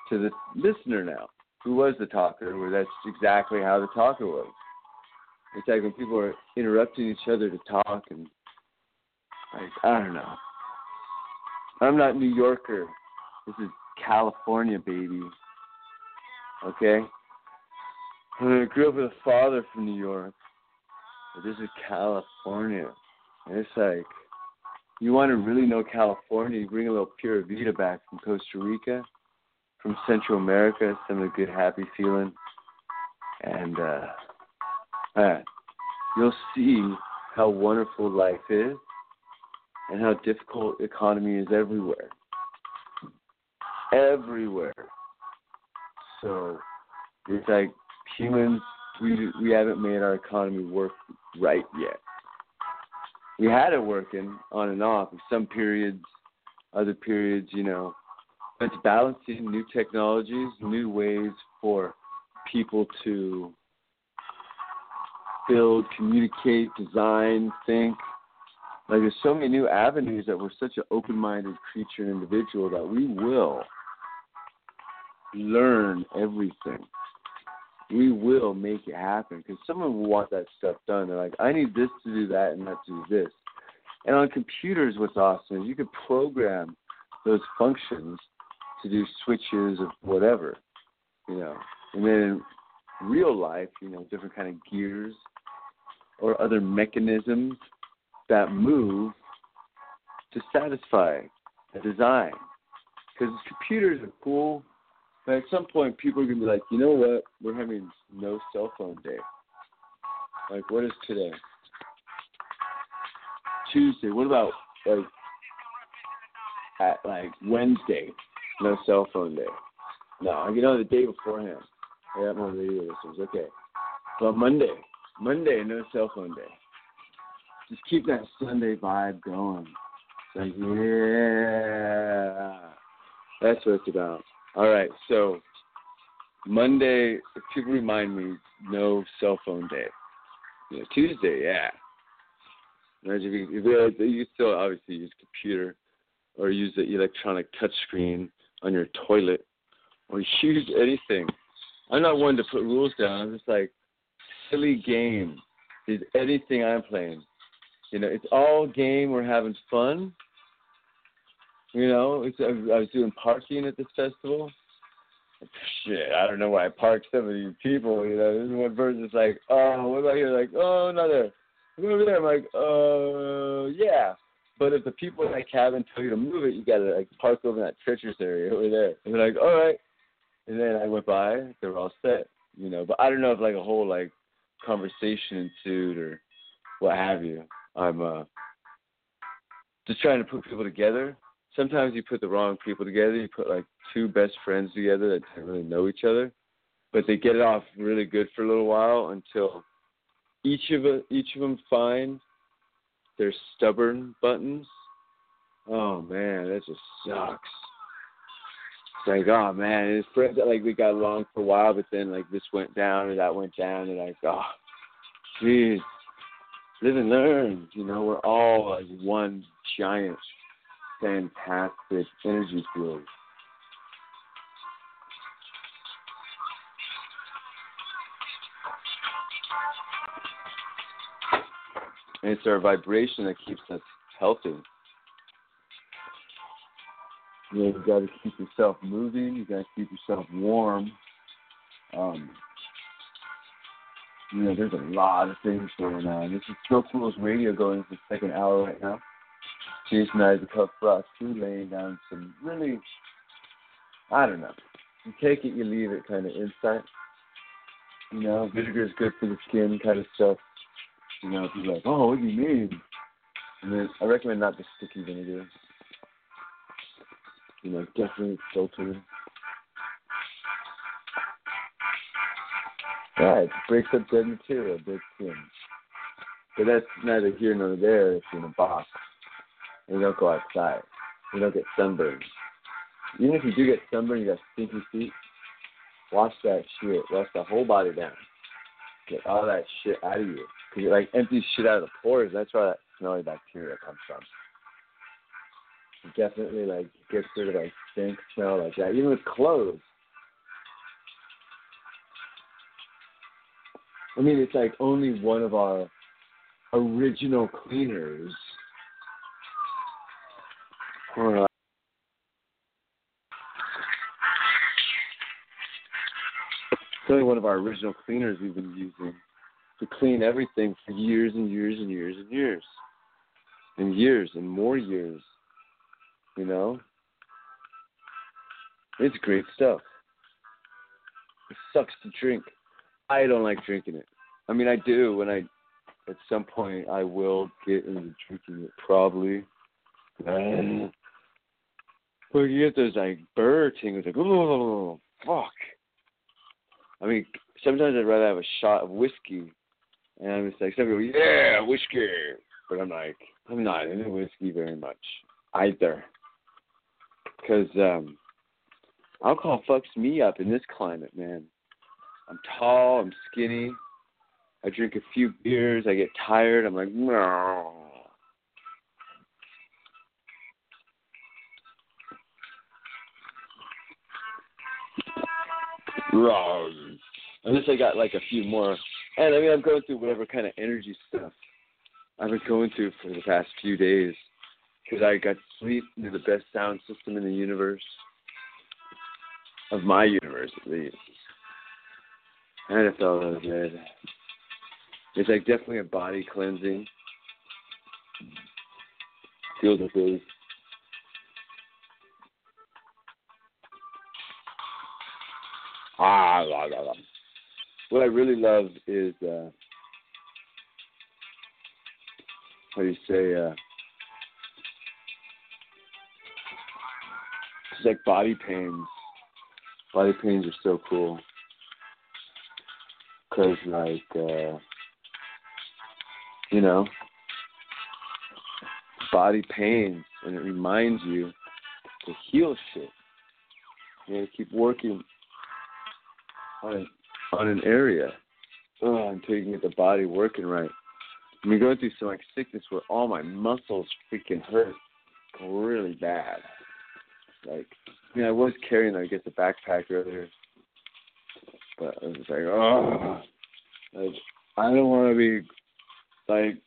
to the listener now, who was the talker, where that's exactly how the talker was. It's like when people are interrupting each other to talk and like I don't know. I'm not New Yorker. This is California, baby. Okay? I grew up with a father from New York. But this is California. And it's like, you want to really know California, you bring a little Pura Vida back from Costa Rica, from Central America, some of the good, happy feeling. And, uh, you'll see how wonderful life is and how difficult economy is everywhere. Everywhere. So it's like humans we we haven't made our economy work right yet. We had it working on and off. Some periods, other periods, you know. It's balancing new technologies, new ways for people to build, communicate, design, think. Like there's so many new avenues that we're such an open-minded creature and individual that we will learn everything we will make it happen because someone will want that stuff done. They're like, I need this to do that and that to do this. And on computers, what's awesome is you could program those functions to do switches of whatever, you know. And then in real life, you know, different kind of gears or other mechanisms that move to satisfy a design. Because computers are cool, but at some point people are gonna be like, you know what? We're having no cell phone day. Like, what is today? Tuesday. What about like at like Wednesday? No cell phone day. No, I you know the day beforehand. I got my radio listeners. Okay, but Monday, Monday, no cell phone day. Just keep that Sunday vibe going. It's like, yeah, that's what it's about. All right, so Monday, people remind me, no cell phone day. Yeah, Tuesday, yeah. Imagine you, if you, you still obviously use computer or use the electronic touchscreen on your toilet or use anything. I'm not one to put rules down. I'm just like silly game is anything I'm playing. You know, it's all game. We're having fun. You know, it's, I was doing parking at this festival. Shit, I don't know why I parked of these people. You know, this one person's like, "Oh, what about here?" Like, "Oh, another." Over there. I'm like, "Uh, yeah." But if the people in that cabin tell you to move it, you gotta like park over in that treacherous area over there. And they're like, "All right." And then I went by. They were all set. You know, but I don't know if like a whole like conversation ensued or what have you. I'm uh just trying to put people together. Sometimes you put the wrong people together. You put like two best friends together that don't really know each other, but they get it off really good for a little while until each of each of them find their stubborn buttons. Oh man, that just sucks. It's like, oh man, his friends that like we got along for a while, but then like this went down or that went down, and like, oh, jeez, live and learn. You know, we're all like one giant, fantastic energy field. And it's our vibration that keeps us healthy. You know, you got to keep yourself moving. You got to keep yourself warm. Um, you know, there's a lot of things going on. This is Smoke Rules Radio going into the second hour right now. Jason Isaac Huff Frost too, laying down some really, I don't know. You take it, you leave it kind of insight. You know, vinegar is good for the skin kind of stuff. You know, people like, oh, what do you mean? And then I recommend not the sticky vinegar. You know, definitely filter. Yeah, it breaks up dead material, dead skin. But that's neither here nor there if you're in a box. And you don't go outside. You don't get sunburned. Even if you do get sunburned, you got stinky feet, wash that shit. Wash the whole body down. Get all that shit out of you. Because it like empties shit out of the pores. That's where that smelly bacteria comes from. It definitely like gets rid of like stink smell like that. Even with clothes. I mean, it's like only one of our original cleaners. It's only one of our original cleaners we've been using to clean everything for years and years and years and years. And years and more years. You know? It's great stuff. It sucks to drink. I don't like drinking it. I mean, I do when I, at some point, I will get into drinking it probably. But you get those like bird tingles, like oh <laughs> fuck. I mean, sometimes I'd rather have a shot of whiskey, and I'm just like, some people, yeah, whiskey, but I'm like, I'm not into whiskey very much either, because um, alcohol fucks me up in this climate, man. I'm tall, I'm skinny. I drink a few beers, I get tired. I'm like, no. Wrong. Unless I got like a few more. And I mean, I'm going through whatever kind of energy stuff I've been going through for the past few days. Because I got sleep through the best sound system in the universe, of my universe at least. And it felt really good. It's like definitely a body cleansing. Feels like really Ah. What I really love is uh, how do you say? Uh, it's like body pains. Body pains are so cool because, like, uh, you know, body pains, and it reminds you to heal shit. You know, keep working on on an area oh, until you can get the body working right. I mean, going through some like sickness where all my muscles freaking hurt really bad. Like, I mean, I was carrying, I guess, a backpack earlier, but I was like, oh, like, I don't want to be like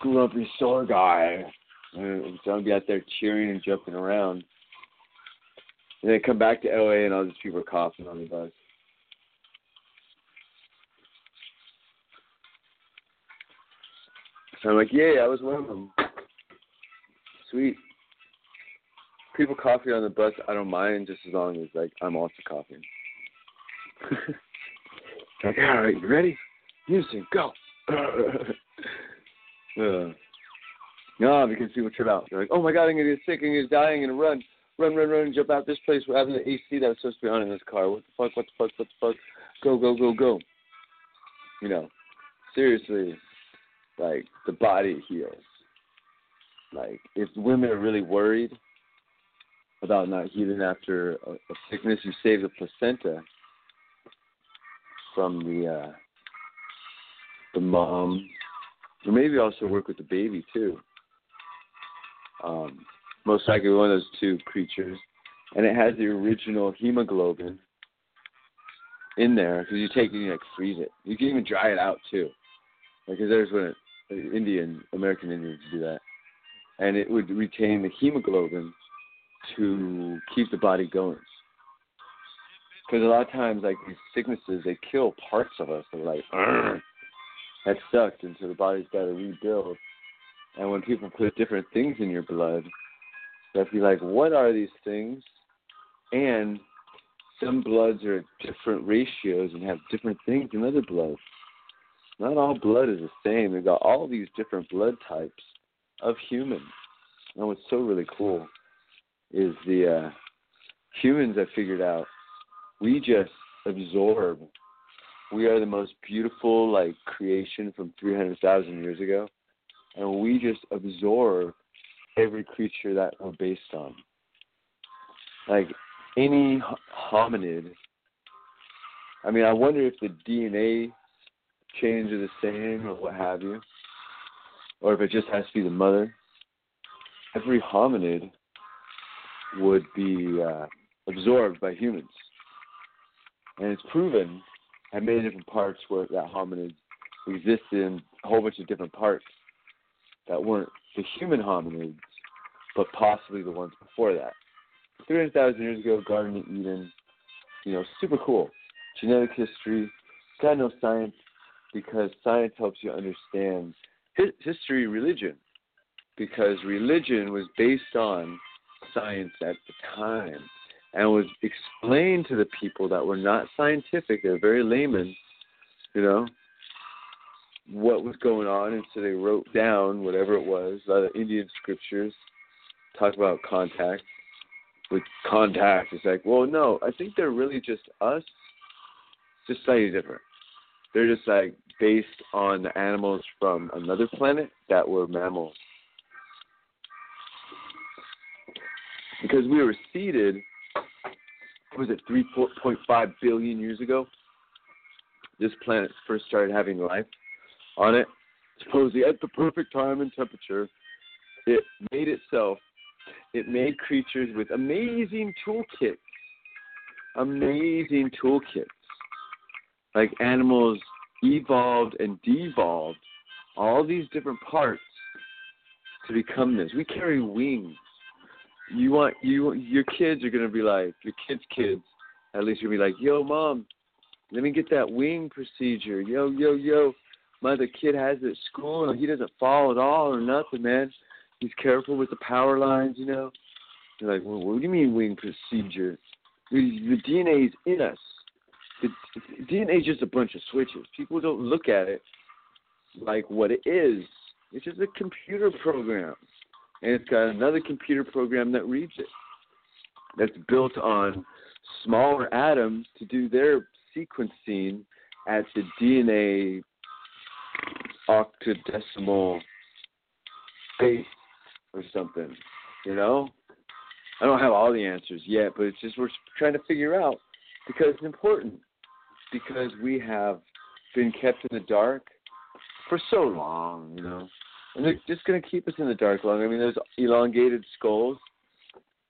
grumpy sore guy. And so I'll be out there cheering and jumping around. And then come back to LA and all these people are coughing on the bus. So I'm like, yeah, I was one of them. Sweet. People coughing on the bus, I don't mind just as long as like I'm also coughing. <laughs> like, all right, you ready? Music, go. <laughs> uh, no, because people trip out. They're like, oh my god, I'm gonna get sick, I'm gonna die, I'm gonna run run, run, run, jump out this place. We're having the AC that was supposed to be on in this car. What the fuck, what the fuck, what the fuck? Go, go, go, go. You know, seriously, like, the body heals. Like, if women are really worried about not healing after a, a sickness, you save the placenta from the, uh, the mom, or maybe also work with the baby too. Um, most likely one of those two creatures, and it has the original hemoglobin in there because you take it and you like freeze it. You can even dry it out too, because there's when it, Indian American Indians do that, and it would retain the hemoglobin to keep the body going. Because a lot of times, like these sicknesses, they kill parts of us. They're like, that sucked, and so the body's got to rebuild. And when people put different things in your blood, that be like, what are these things? And some bloods are at different ratios and have different things in other bloods. Not all blood is the same. They've got all these different blood types of humans. And what's so really cool is the uh, humans have figured out we just absorb. We are the most beautiful like creation from 300,000 years ago, and we just absorb every creature that we're based on. Like any hominid. I mean, I wonder if the DNA chains are the same or what have you, or if it just has to be the mother. Every hominid would be uh, absorbed by humans, and it's proven at many different parts where that hominid existed in a whole bunch of different parts that weren't the human hominids, but possibly the ones before that. 300,000 years ago, Garden of Eden, you know, super cool. Genetic history, got no science because science helps you understand history, religion, because religion was based on science at the time and was explained to the people that were not scientific, they're very layman, you know, what was going on, and so they wrote down whatever it was. Of Indian scriptures talk about contact. With contact, it's like, well, no, I think they're really just us, just slightly different. They're just like based on animals from another planet that were mammals. Because we were seeded, was it 3.5 billion years ago? This planet first started having life on it, supposedly at the perfect time and temperature. It made itself, it made creatures with amazing toolkits. Amazing toolkits. like animals evolved and devolved all these different parts to become this. We carry wings. You want you your kids are gonna be like your kids' kids at least you'll be like, Yo mom, let me get that wing procedure. Yo, yo, yo. My the kid has it at school and he doesn't fall at all or nothing, man. He's careful with the power lines, you know. You're like, well, what do you mean wing procedure? The, the DNA is in us. The, the DNA is just a bunch of switches. People don't look at it like what it is. It's just a computer program. And it's got another computer program that reads it. That's built on smaller atoms to do their sequencing at the DNA octodecimal base or something. You know? I don't have all the answers yet, but it's just we're trying to figure out because it's important. Because we have been kept in the dark for so long, you know. And they're just going to keep us in the dark long. I mean, there's elongated skulls.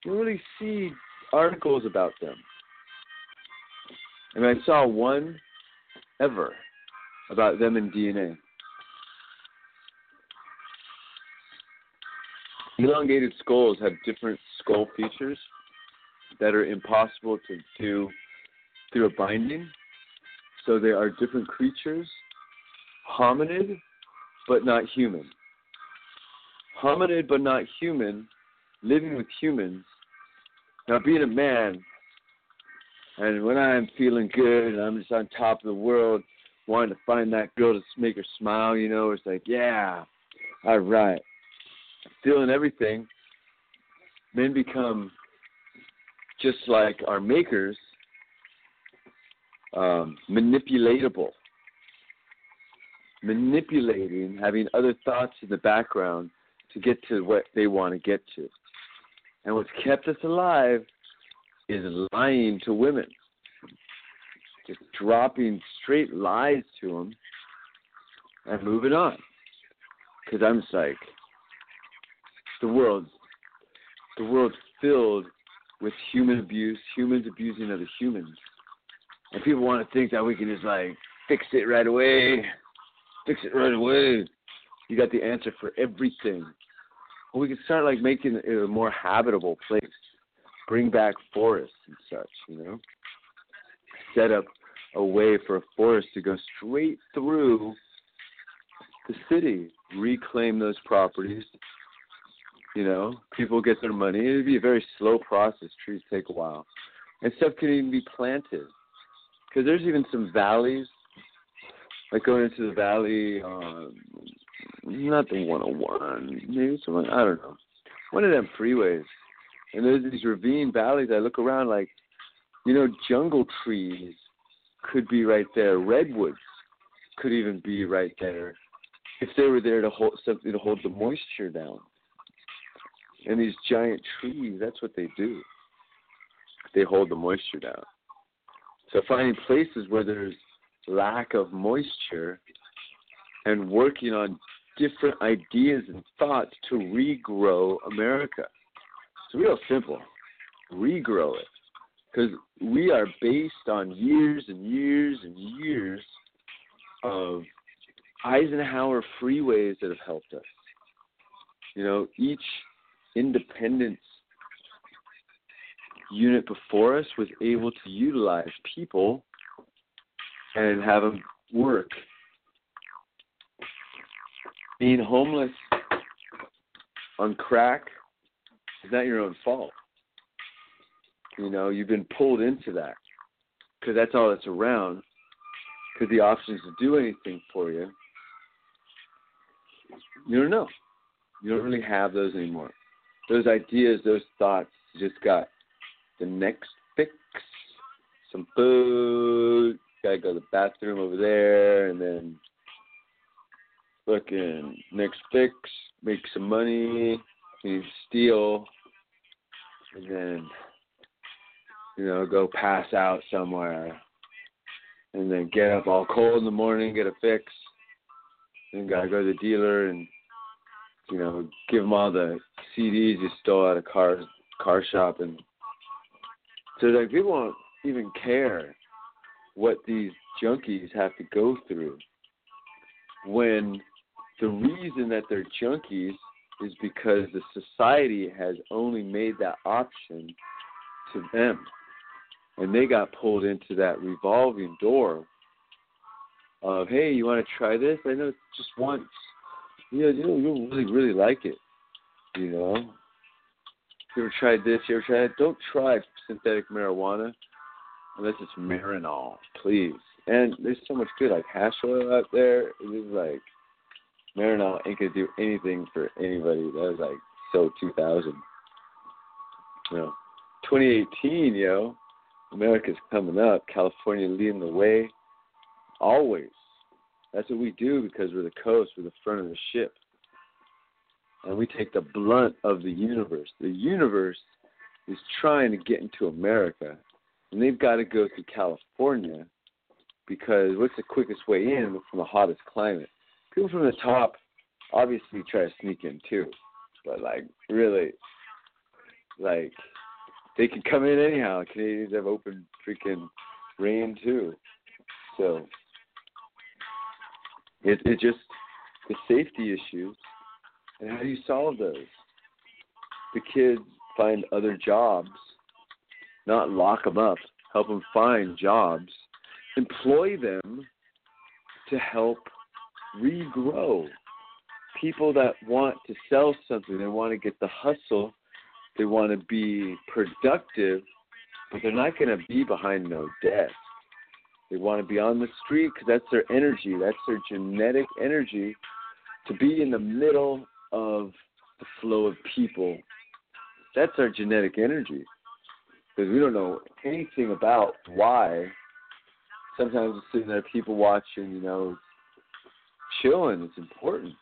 You really see articles about them. I mean, I saw one ever about them in DNA. Elongated skulls have different skull features that are impossible to do through a binding. So they are different creatures, hominid, but not human. Hominid, but not human, living with humans. Now, being a man, and when I'm feeling good and I'm just on top of the world, wanting to find that girl to make her smile, you know, it's like, yeah, all right. Feeling everything. Men become just like our makers, um, manipulatable. Manipulating, having other thoughts in the background to get to what they want to get to. And what's kept us alive is lying to women, just dropping straight lies to them and moving on. Because I'm like, the world, the world's filled with human abuse, humans abusing other humans, and people want to think that we can just like fix it right away, fix it right away. You got the answer for everything. Well, we can start like making it a more habitable place bring back forests and such, you know. Set up a way for a forest to go straight through the city, reclaim those properties. You know, people get their money. It'd be a very slow process. Trees take a while, and stuff can even be planted. Because there's even some valleys, like going into the valley. Um, not the 101, maybe someone I don't know. One of them freeways and there's these ravine valleys. I look around like, you know, jungle trees could be right there. Redwoods could even be right there if they were there to hold something to hold the moisture down. And these giant trees, that's what they do. They hold the moisture down. So finding places where there's lack of moisture and working on different ideas and thoughts to regrow America. It's real simple. Regrow it. Because we are based on years and years and years of Eisenhower freeways that have helped us. You know, each independence unit before us was able to utilize people and have them work. Being homeless on crack is not your own fault. You know, you've been pulled into that because that's all that's around. Because the options to do anything for you, you don't know. You don't really have those anymore. Those ideas, those thoughts, just got the next fix, some food, gotta go to the bathroom over there, and then looking next fix, make some money, you steal, and then you know go pass out somewhere, and then get up all cold in the morning, get a fix, then gotta go to the dealer and you know give them all the CDs you stole at a car car shop, and so like people won't even care what these junkies have to go through when the reason that they're junkies is because the society has only made that option to them. And they got pulled into that revolving door of, hey, you want to try this? I know just once. Yeah, you know, you'll really, really like it. You know? You ever tried this? You ever tried that? Don't try synthetic marijuana unless it's Marinol, please. And there's so much good, like hash oil out there. It is like Marinol ain't gonna do anything for anybody. That was like so 2000. You know, 2018, yo, America's coming up. California leading the way, always. That's what we do because we're the coast, we're the front of the ship, and we take the blunt of the universe. The universe is trying to get into America, and they've got to go through California because what's the quickest way in from the hottest climate? People from the top obviously try to sneak in too, but like really, like they can come in anyhow. Canadians have open freaking rain too, so it it just the safety issues and how do you solve those? The kids find other jobs, not lock them up. Help them find jobs employ them to help regrow. People that want to sell something, they want to get the hustle, they want to be productive, but they're not going to be behind no desk. They want to be on the street because that's their energy, that's their genetic energy to be in the middle of the flow of people. That's our genetic energy because we don't know anything about why sometimes it's sitting there, people watching, you know, chilling. It's important.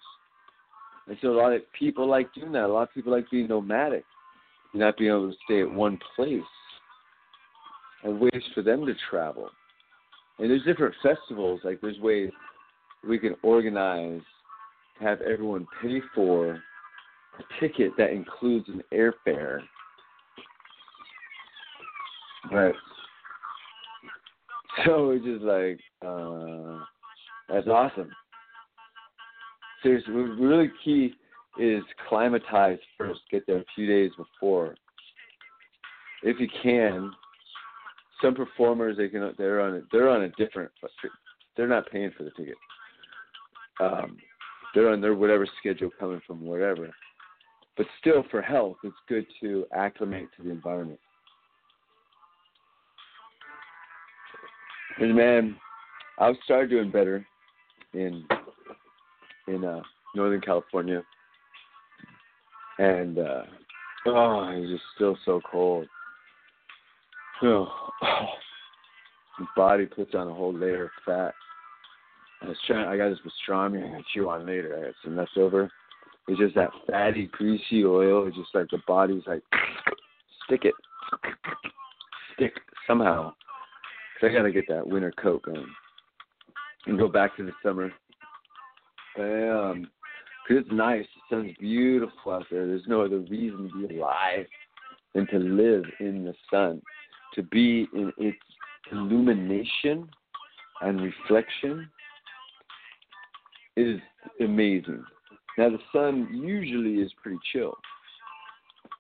And so a lot of people like doing that. A lot of people like being nomadic, not being able to stay at one place, and ways for them to travel. And there's different festivals. Like there's ways we can organize, have everyone pay for a ticket that includes an airfare. But So it's just like, uh, that's awesome. Seriously, really key is climatize first. Get there a few days before, if you can. Some performers they can they're on a, they're on a different they're not paying for the ticket. Um, they're on their whatever schedule coming from wherever. But still, for health, it's good to acclimate to the environment. And man, I've started doing better in in uh Northern California. And uh oh, it's just still so cold. Oh. My <sighs> body puts on a whole layer of fat. I was trying I got this pastrami gonna chew on later. I got some leftover. It's just that fatty, greasy oil. It's just like the body's like <sniffs> stick it. Stick somehow. I got to get that winter coat going and go back to the summer. Um, cause it's nice. The sun's beautiful out there. There's no other reason to be alive than to live in the sun, to be in its illumination and reflection is amazing. Now the sun usually is pretty chill.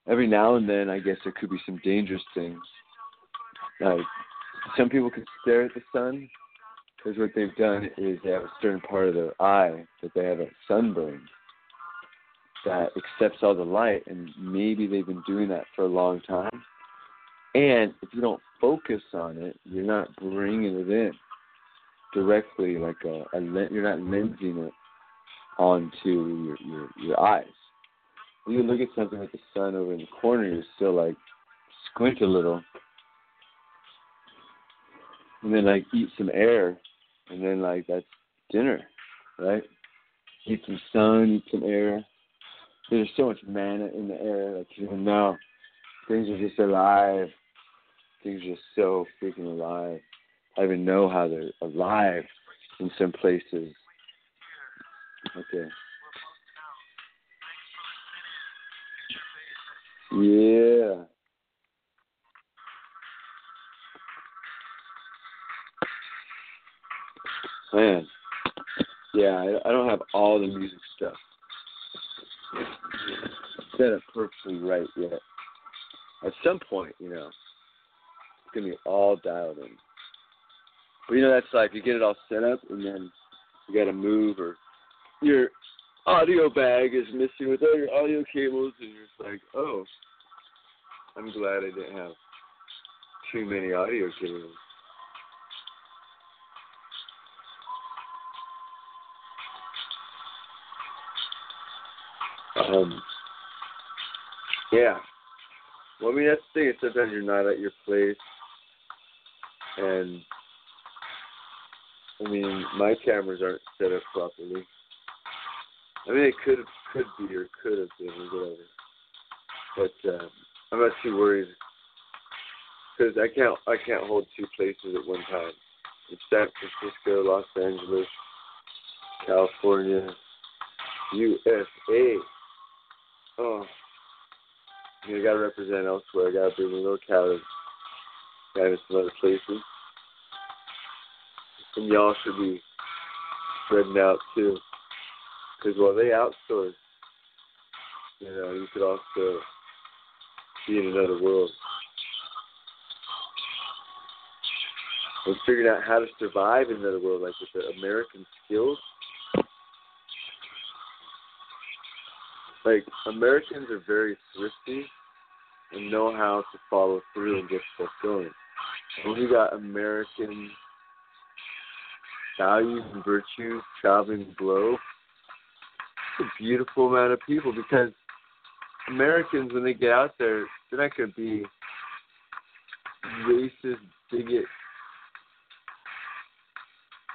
Every now and then, I guess there could be some dangerous things, like some people can stare at the sun because what they've done is they have a certain part of their eye that they have a sunburn that accepts all the light, and maybe they've been doing that for a long time. And if you don't focus on it, you're not bringing it in directly, like a, a you're not lensing it onto your, your your eyes. When you look at something with the sun over in the corner, you're still like squint a little, and then like eat some air, and then like that's dinner, right? Eat some sun, eat some air. There's so much mana in the air, like you know. Things are just alive. Things are so freaking alive. I even know how they're alive in some places. Okay. Yeah. Man, yeah, I, I don't have all the music stuff set up perfectly right yet. At some point, you know, gonna be all dialed in. But you know, that's like you get it all set up, and then you got to move, or your audio bag is missing with all your audio cables, and you're just like, oh, I'm glad I didn't have too many audio cables. Um, yeah. Well, I mean, that's the thing. Sometimes you're not at your place, and I mean, my cameras aren't set up properly. I mean, it could could be or could have been or whatever, but um, I'm not too worried because I can't I can't hold two places at one time. It's San Francisco, Los Angeles, California, USA. Oh, you gotta represent elsewhere. I gotta bring a little talent other places. And y'all should be spreading out too. Because while they outsource, you know, you could also be in another world. And figuring out how to survive in another world, like with the American skills. Like Americans are very thrifty and know how to follow through and get stuff going. We got American values and virtues traveling globe. It's a beautiful amount of people because Americans, when they get out there, they're not going to be racist, bigot,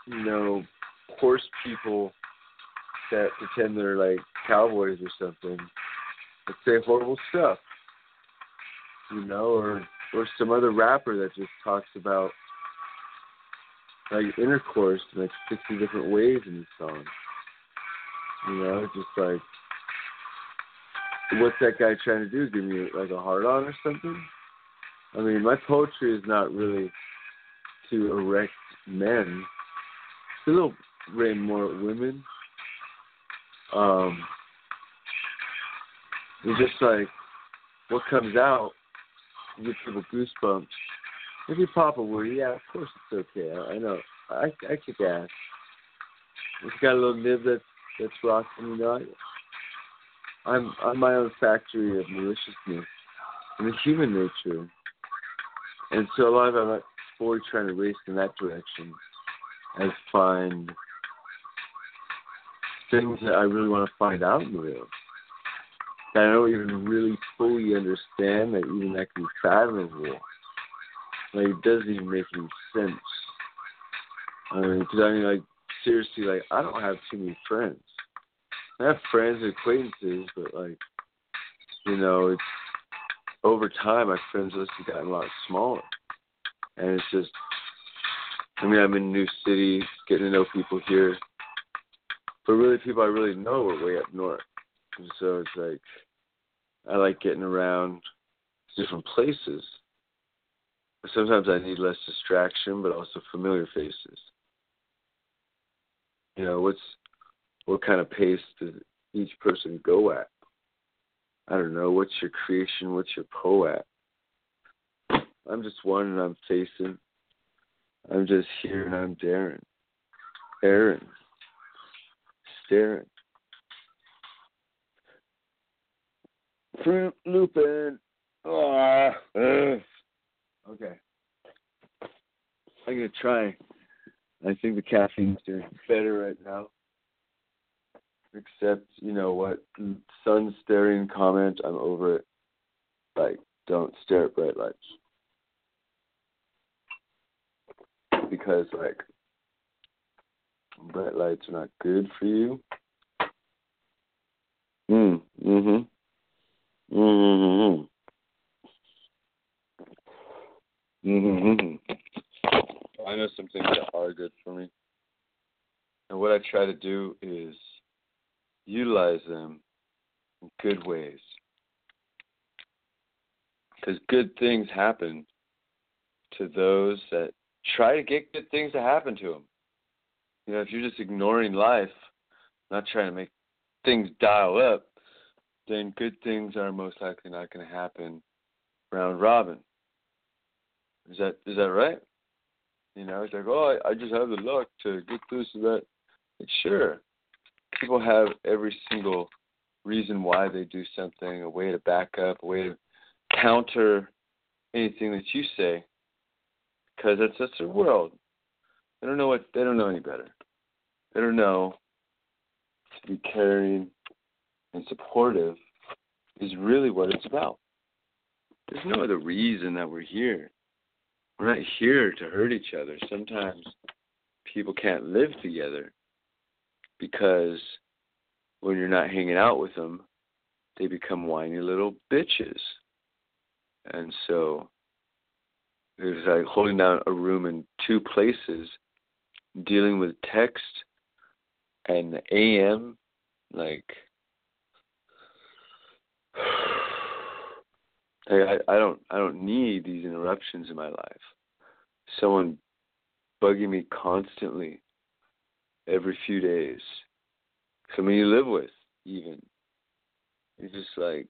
you know, horse people that pretend they're like cowboys or something that say horrible stuff, you know, or or some other rapper that just talks about like intercourse in like sixty different ways in his song. You know, just like what's that guy trying to do? Give me like a hard on or something? I mean, my poetry is not really to erect men. It's a little rain more women. Um, it's just like what comes out, give people goosebumps. If you pop a word, yeah, of course it's okay. I, know. I I kick ass. It's got a little nib that's that's rocking, you know. I, I'm I'm my own factory of maliciousness and the human nature. And so a lot of I'm forward trying to race in that direction. I find things that I really want to find out in the real. That I don't even really fully understand that even that can fathomable. Like it doesn't even make any sense. I mean, because I mean, like seriously, like I don't have too many friends. I have friends and acquaintances, but like, you know, it's over time my friends list has gotten a lot smaller, and it's just. I mean, I'm in a new city, getting to know people here, but really, people I really know are way up north. So it's like I like getting around different places. Sometimes I need less distraction, but also familiar faces. You know, what's what kind of pace does each person go at? I don't know. What's your creation? What's your poet? I'm just one and I'm facing. I'm just here and I'm daring. Aaron. Staring. Fruit Lupin. Oh, uh. Okay. I'm gonna try. I think the caffeine's doing better right now. Except, you know what? Sun staring comment, I'm over it. Like, don't stare at bright lights. Because, like, bright lights are not good for you. Mm, mm-hmm. Mm-hmm. Mm-hmm. I know some things that are good for me. And what I try to do is utilize them in good ways. Because good things happen to those that try to get good things to happen to them. You know, if you're just ignoring life, not trying to make things dial up, then good things are most likely not going to happen round robin. Is that is that right? You know, it's like, oh, I, I just have the luck to get this or that. Like, sure, people have every single reason why they do something, a way to back up, a way to counter anything that you say, because that's that's their world. They don't know what they don't know any better. They don't know to be caring and supportive is really what it's about. There's no other reason that we're here. We're not here to hurt each other. Sometimes people can't live together because when you're not hanging out with them, they become whiny little bitches. And so it's like holding down a room in two places, dealing with text and AM, like I, I don't I don't need these interruptions in my life. Someone bugging me constantly every few days. Someone you live with even. It's just like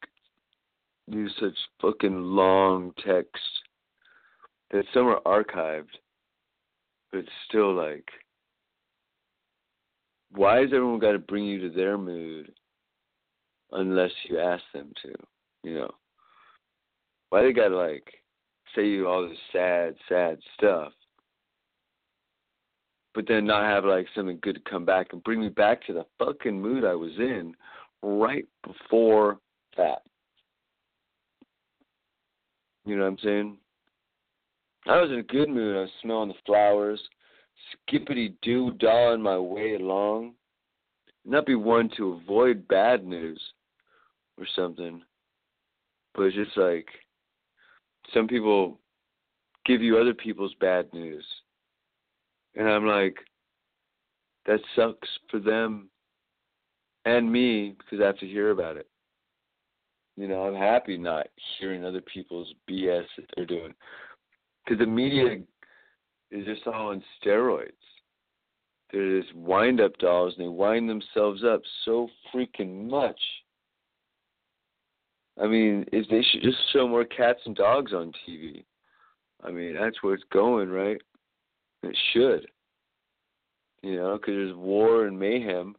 use such fucking long texts that some are archived, but it's still like why has everyone got to bring you to their mood unless you ask them to, you know? Why they gotta like say you all this sad, sad stuff, but then not have like something good to come back and bring me back to the fucking mood I was in right before that. You know what I'm saying? I was in a good mood. I was smelling the flowers, skippity doo dawing my way along. Not be one to avoid bad news or something, but it's just like some people give you other people's bad news. And I'm like, that sucks for them and me because I have to hear about it. You know, I'm happy not hearing other people's BS that they're doing. Because the media is just all on steroids. They're just wind up dolls and they wind themselves up so freaking much I mean, if they should just show more cats and dogs on TV. I mean, that's where it's going, right? It should. You know, because there's war and mayhem,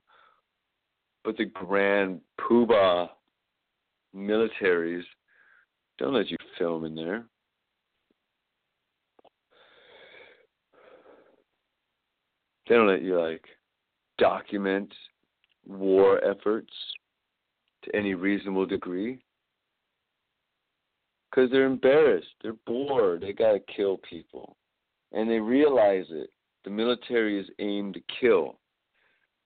but the grand poobah militaries don't let you film in there. They don't let you like document war efforts to any reasonable degree because they're embarrassed, they're bored, they got to kill people. And they realize it. The military is aimed to kill,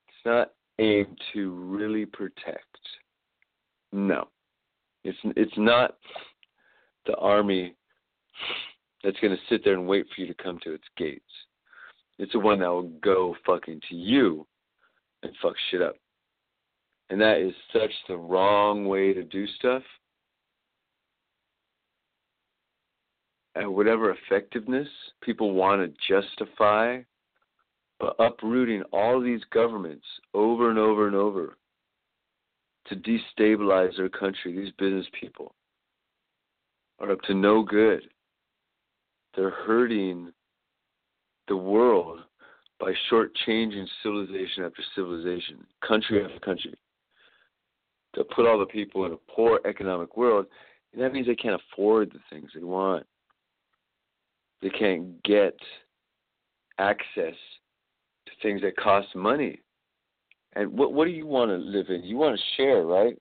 it's not aimed to really protect. No. It's it's not the army that's to sit there and wait for you to come to its gates. It's the one that will go fucking to you and fuck shit up. And that is such the wrong way to do stuff. At whatever effectiveness people want to justify, but uprooting all these governments over and over and over to destabilize their country, these business people are up to no good. They're hurting the world by shortchanging civilization after civilization, country after country. To put all the people in a poor economic world, and that means they can't afford the things they want. They can't get access to things that cost money. And what what do you want to live in? You want to share, right?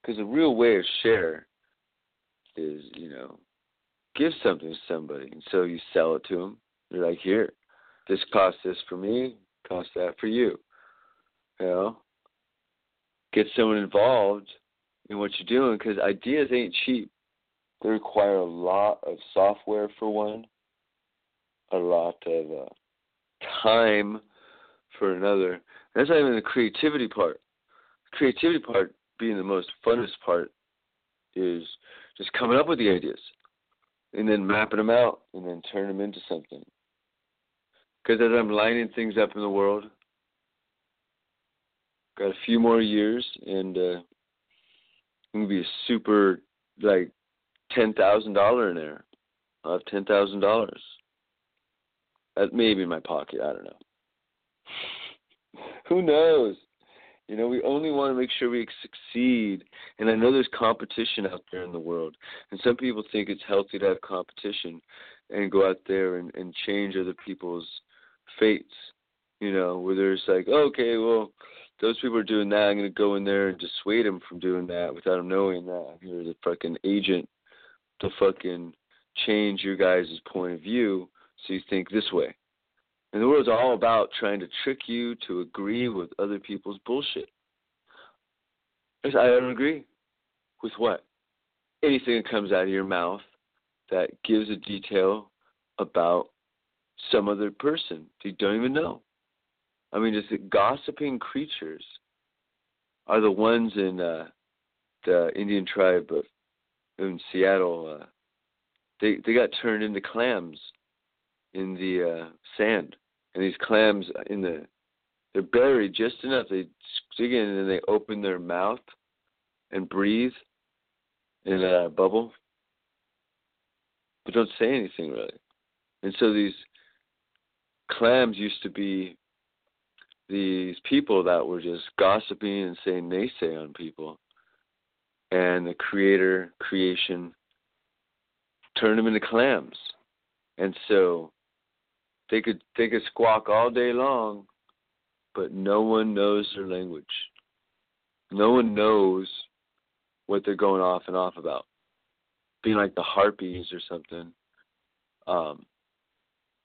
Because the real way of share is, you know, give something to somebody, and so you sell it to them. You're like, here, this costs this for me, costs that for you. You know, get someone involved in what you're doing because ideas ain't cheap. They require a lot of software for one, a lot of uh, time for another. That's not even the creativity part. Creativity part being the most funnest part is just coming up with the ideas and then mapping them out and then turn them into something. Because as I'm lining things up in the world, got a few more years, and uh, I'm gonna be a super like ten thousand dollar in there. I'll have ten thousand dollars. Uh, that may in my pocket. I don't know. Who knows? You know, we only want to make sure we succeed. And I know there's competition out there in the world. And some people think it's healthy to have competition and go out there and, and change other people's fates. You know, where there's like, okay, well, those people are doing that. I'm going to go in there and dissuade them from doing that without them knowing that. You're the fucking agent to fucking change your guys' point of view so you think this way. And the world's all about trying to trick you to agree with other people's bullshit. I don't agree. With what? Anything that comes out of your mouth that gives a detail about some other person you don't even know. I mean, just the gossiping creatures are the ones in uh, the Indian tribe of in Seattle. Uh, they they got turned into clams in the uh, sand, and these clams in the they're buried just enough. They dig in and they open their mouth and breathe in a bubble, but don't say anything really. And so these clams used to be these people that were just gossiping and saying naysay on people. And the creator, creation, turned them into clams. And so they could they could squawk all day long, but no one knows their language. No one knows what they're going off and off about. Being like the harpies or something. Um,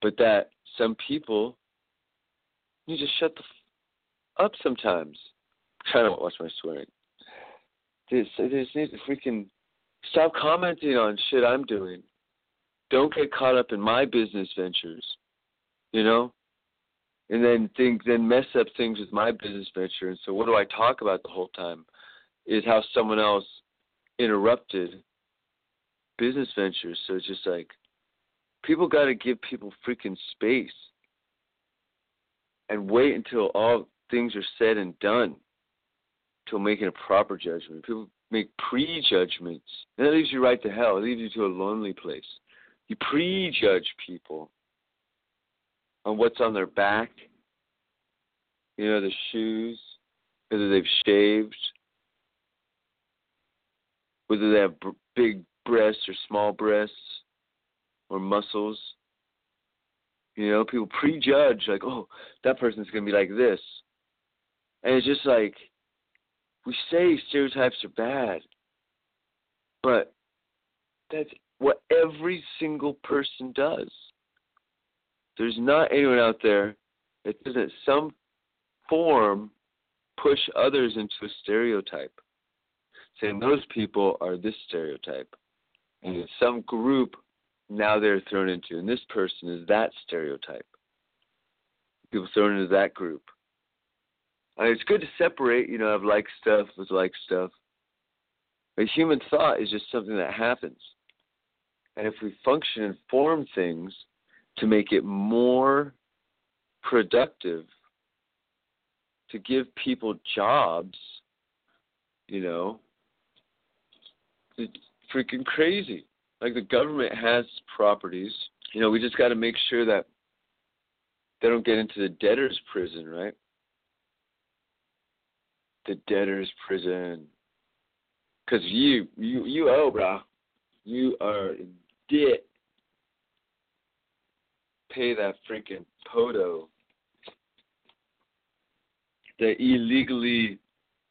but that some people you just shut the f- up sometimes. I'm trying to watch my swearing. Just, they just need to freaking stop commenting on shit I'm doing. Don't get caught up in my business ventures you know, and then think then mess up things with my business venture. And so what do I talk about the whole time? Is how someone else interrupted business ventures. So it's just like people got to give people freaking space and wait until all things are said and done till making a proper judgment. People make prejudgments. And that leaves you right to hell. It leaves you to a lonely place. You prejudge people on what's on their back, you know, the shoes, whether they've shaved, whether they have big breasts or small breasts or muscles. You know, people prejudge, like, oh, that person's going to be like this. And it's just like, we say stereotypes are bad, but that's what every single person does. There's not anyone out there that doesn't some form push others into a stereotype. Saying those people are this stereotype. And some group now they're thrown into, and this person is that stereotype. People thrown into that group. Mean, it's good to separate, you know, have like stuff with like stuff. But human thought is just something that happens. And if we function and form things to make it more productive, to give people jobs, you know, it's freaking crazy. Like the government has properties. You know, we just got to make sure that they don't get into the debtor's prison, right? The debtor's prison. Cause you, you, you owe, bro. You are in debt pay that freaking poto. The illegally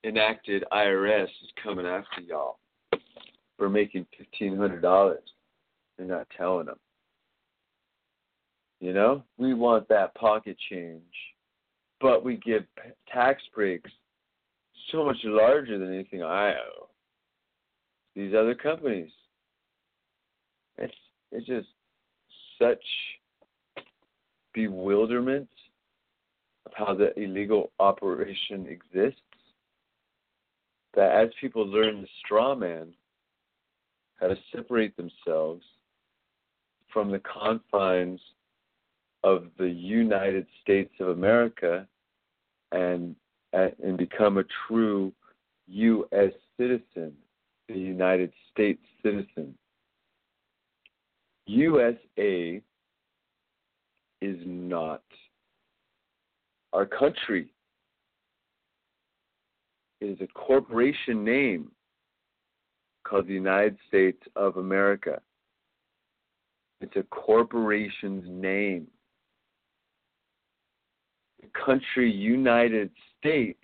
enacted IRS is coming after y'all for making fifteen hundred dollars. They're not telling them. You know, we want that pocket change, but we give tax breaks so much larger than anything I owe. These other companies. It's it's just such bewilderment of how the illegal operation exists, that as people learn the straw man, how to separate themselves from the confines of the United States of America and and become a true U.S. citizen, the United States citizen. USA is not our country. It is a corporation name called the United States of America. It's a corporation's name. The country United States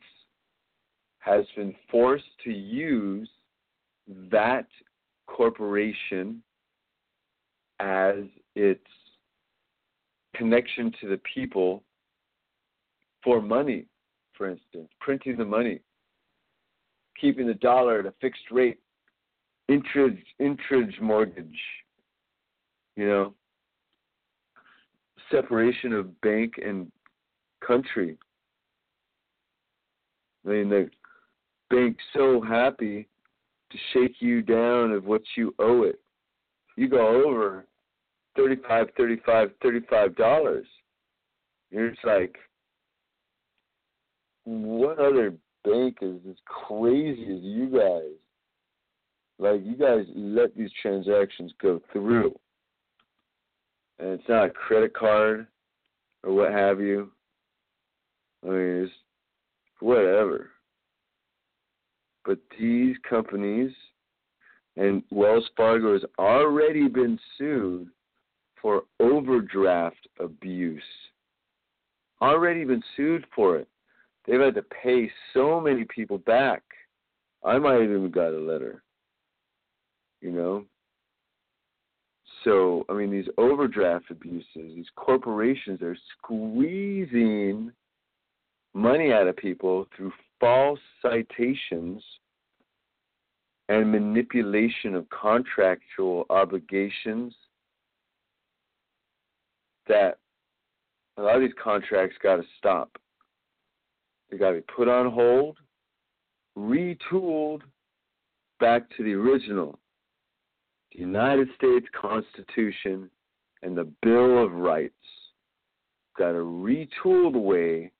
has been forced to use that corporation as its connection to the people for money, for instance, printing the money, keeping the dollar at a fixed rate, interest, mortgage, you know, separation of bank and country. I mean, the bank's so happy to shake you down of what you owe it. You go over thirty-five, thirty-five, thirty-five dollars. You're just like, what other bank is as crazy as you guys? Like you guys let these transactions go through. And it's not a credit card or what have you. I mean it's whatever. But these companies and Wells Fargo has already been sued for overdraft abuse. Already been sued for it. They've had to pay so many people back. I might have even got a letter. You know? So, I mean, these overdraft abuses, these corporations are squeezing money out of people through false citations and manipulation of contractual obligations that a lot of these contracts got to stop. They got to be put on hold, retooled back to the original. The United States Constitution and the Bill of Rights got to retool the way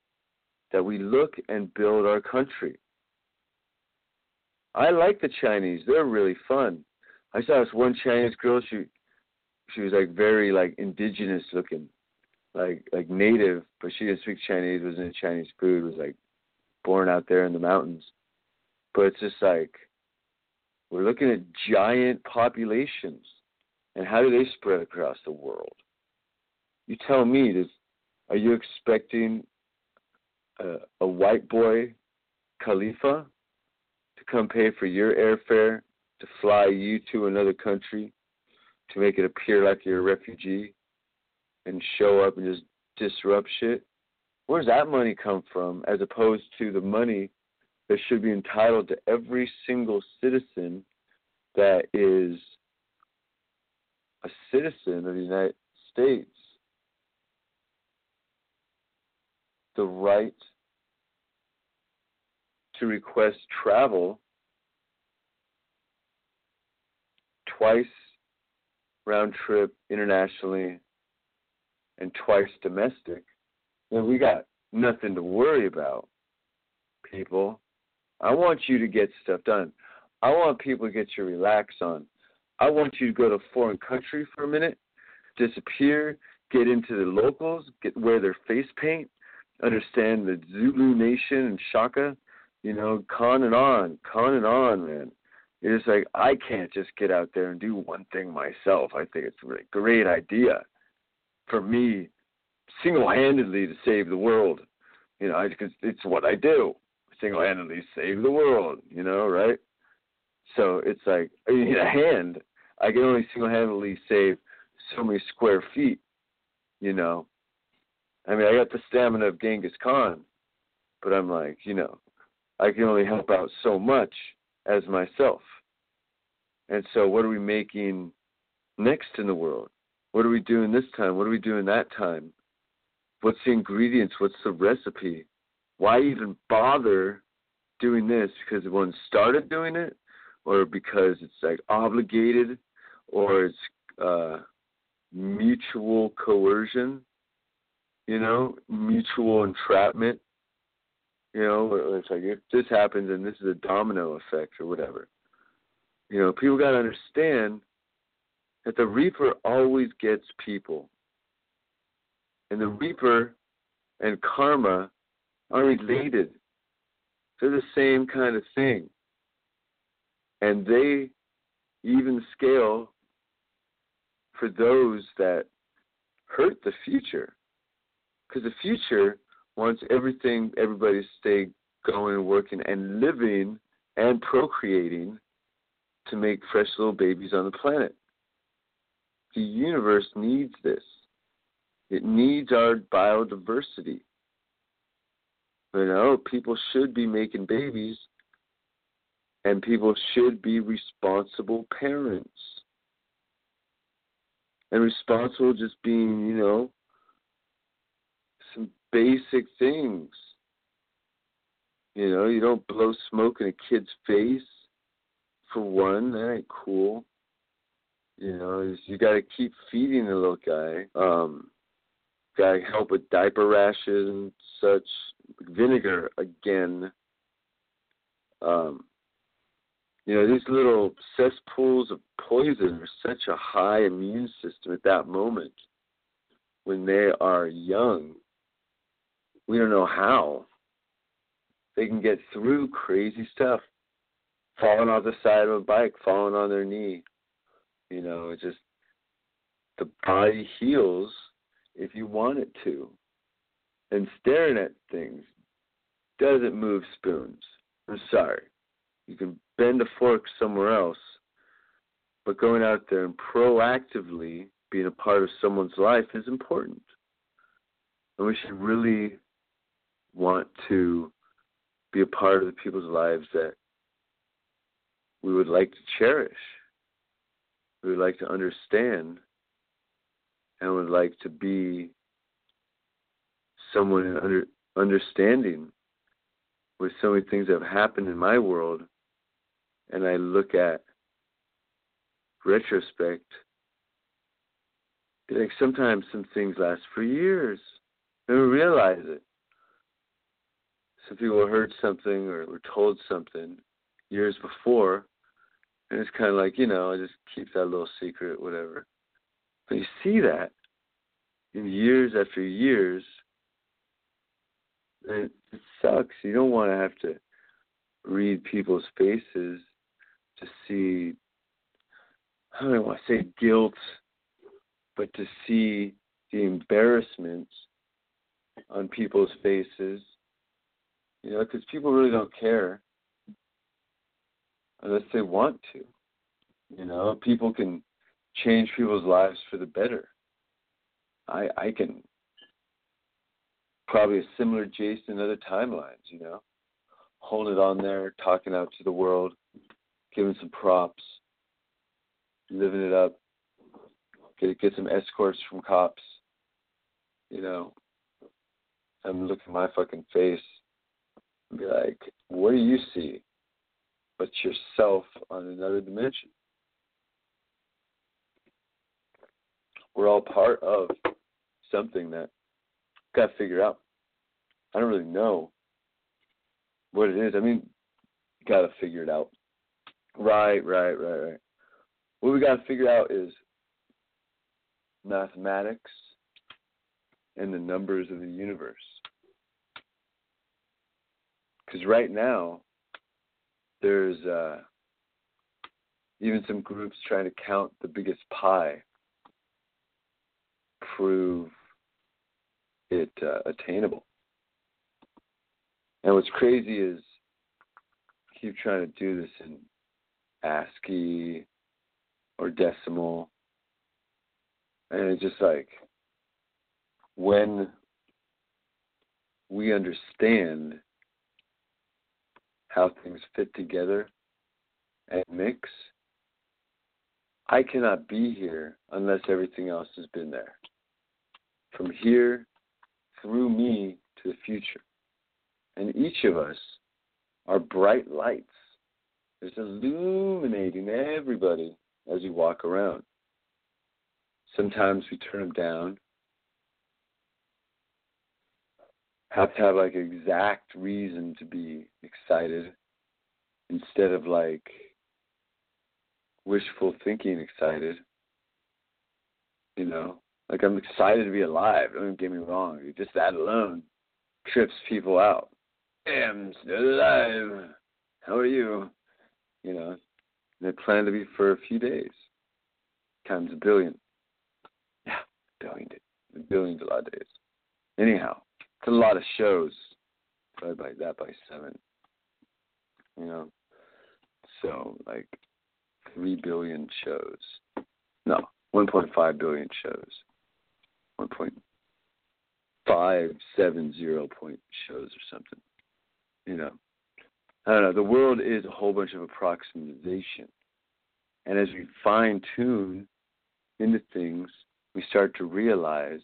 that we look and build our country. I like the Chinese. They're really fun. I saw this one Chinese girl, she she was like very like indigenous looking like like native, but she didn't speak Chinese. Wasn't in Chinese food. Was like born out there in the mountains. But it's just like we're looking at giant populations, and how do they spread across the world? You tell me. Does are you expecting a, a white boy Khalifa to come pay for your airfare to fly you to another country to make it appear like you're a refugee? and show up and just disrupt shit, where's that money come from as opposed to the money that should be entitled to every single citizen that is a citizen of the United States? The right to request travel twice round trip internationally and twice domestic, then we got nothing to worry about, people. I want you to get stuff done. I want people to get your relax on. I want you to go to a foreign country for a minute, disappear, get into the locals, get wear their face paint, understand the Zulu nation and Shaka, you know, con and on, con and on, man. It's like I can't just get out there and do one thing myself. I think it's a great idea for me single-handedly to save the world. You know, because it's what I do. Single-handedly save the world. You know, right? So it's like in a hand, I can only single-handedly save so many square feet. You know, I mean, I got the stamina of Genghis Khan, but I'm like, you know, I can only help out so much as myself. And so, what are we making next in the world? What are we doing this time? What are we doing that time? What's the ingredients? What's the recipe? Why even bother doing this? Because one started doing it, or because it's like obligated, or it's uh, mutual coercion? you know, mutual entrapment. You know, it's like if this happens and this is a domino effect or whatever. You know, people got to understand that the Reaper always gets people. And the Reaper and karma are related. They're the same kind of thing. And they even scale for those that hurt the future. Because the future wants everything, everybody stay going and working and living and procreating to make fresh little babies on the planet. The universe needs this. It needs our biodiversity. You know, people should be making babies and people should be responsible parents. And responsible just being, you know, basic things. You know, you don't blow smoke in a kid's face for one, that ain't cool. You know, you got to keep feeding the little guy. Um, got to help with diaper rashes and such. Vinegar again. Um, you know, these little cesspools of poison are such a high immune system at that moment when they are young. We don't know how they can get through crazy stuff falling off the side of a bike, falling on their knee. You know, it's just the body heals if you want it to. And staring at things doesn't move spoons. I'm sorry. You can bend a fork somewhere else, but going out there and proactively being a part of someone's life is important. And we should really want to be a part of the people's lives that we would like to cherish, we would like to understand, and would like to be someone under, understanding with so many things that have happened in my world, and I look at retrospect, like sometimes some things last for years. Never realize it. Some people heard something or were told something years before, and it's kind of like, you know, I just keep that little secret, whatever. But you see that in years after years, and it sucks. You don't want to have to read people's faces to see, I don't want to say guilt, but to see the embarrassment on people's faces. You know, because people really don't care unless they want to. You know, people can change people's lives for the better. I I can probably a similar Jason in other timelines, you know. Holding it on there, talking out to the world, giving some props, living it up, get get some escorts from cops, you know. I'm looking my fucking face be like, what do you see? but yourself on another dimension. We're all part of something that got to figure out. I don't really know what it is. I mean, got to figure it out. Right, right, right, right. What we got to figure out is mathematics and the numbers of the universe. Because right now, there's uh, even some groups trying to count the biggest pi, prove it uh, attainable. And what's crazy is keep trying to do this in ASCII or decimal. And it's just like when we understand how things fit together and mix. I cannot be here unless everything else has been there. From here through me to the future. And each of us are bright lights. It's illuminating everybody as you walk around. Sometimes we turn them down. Have to have like exact reason to be excited instead of like wishful thinking excited. You know, like I'm excited to be alive. Don't get me wrong. Just that alone trips people out. I'm still alive. How are you? You know, and they plan to be for a few days, times a billion. Yeah, billion, a lot of days. Anyhow, it's a lot of shows. Divided by that by seven. You know, so like three billion shows. No, one point five billion shows. One point five seven zero point shows or something. You know. I don't know, the world is a whole bunch of approximation. And as we fine tune into things, we start to realize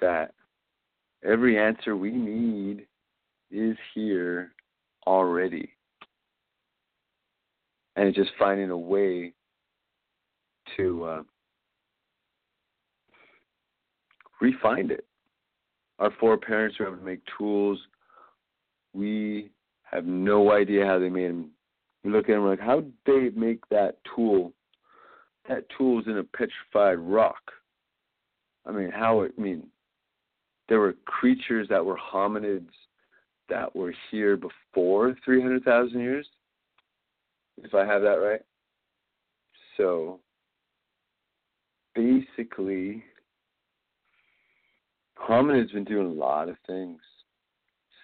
that every answer we need is here already. And it's just finding a way to uh, refine it. Our foreparents were able to make tools. We have no idea how they made them. We look at them like, how did they make that tool? That tool is in a petrified rock. I mean, how? I mean, there were creatures that were hominids that were here before 300,000 years, if I have that right. So basically, hominids been doing a lot of things.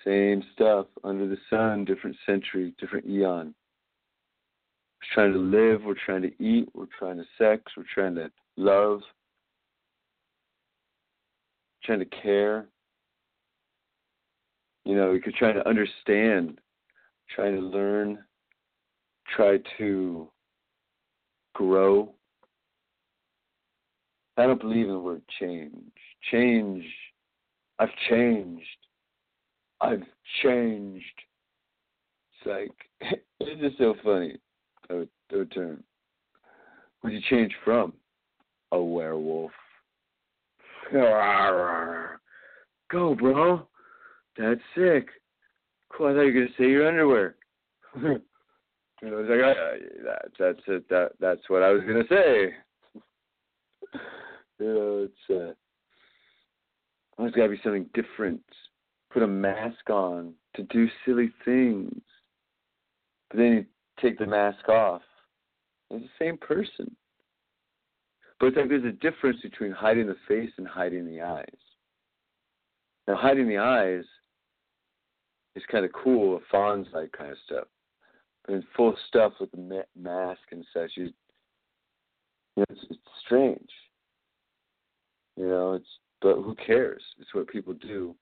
Same stuff under the sun, different century, different eon. We're trying to live, we're trying to eat, we're trying to sex, we're trying to love, trying to care. You know, we could try to understand, trying to learn, try to grow. I don't believe in the word change. Change, I've changed. I've changed. It's like, <laughs> it's just so funny, a, a term. What'd you change from? A werewolf. Go, bro. That's sick. Cool. I thought you were gonna say your underwear. you know, it's like I, that, that's it. That that's what I was gonna say. you know, it's uh, there's got to be something different. Put a mask on to do silly things, but then you take the mask off. It's the same person. But it's like there's a difference between hiding the face and hiding the eyes. Now, hiding the eyes is kind of cool, a Fonz like kind of stuff. But in full stuff with the mask and such, you, you know, it's, it's strange. You know, it's but who cares? It's what people do.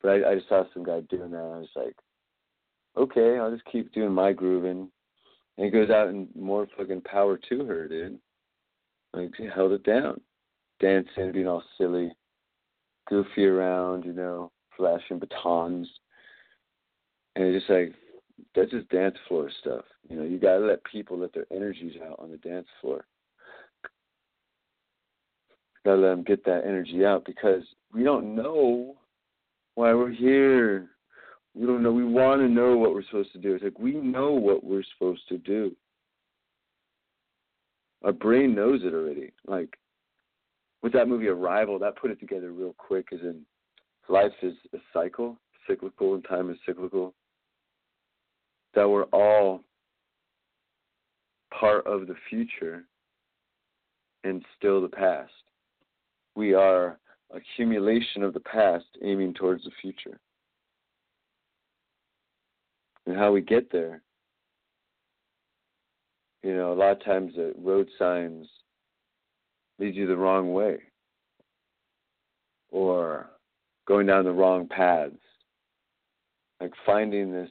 But I, I just saw some guy doing that, and I was like, okay, I'll just keep doing my grooving. And he goes out and more fucking power to her, dude. Like he held it down, dancing, being all silly, goofy around, you know, flashing batons, and it's just like that's just dance floor stuff. You know, you gotta let people let their energies out on the dance floor. Gotta let them get that energy out because we don't know why we're here. We don't know. We want to know what we're supposed to do. It's like we know what we're supposed to do. Our brain knows it already. Like with that movie Arrival, that put it together real quick. As in, life is a cycle, cyclical, and time is cyclical. That we're all part of the future and still the past. We are accumulation of the past aiming towards the future. And how we get there. You know, a lot of times the road signs lead you the wrong way. Or going down the wrong paths. Like finding this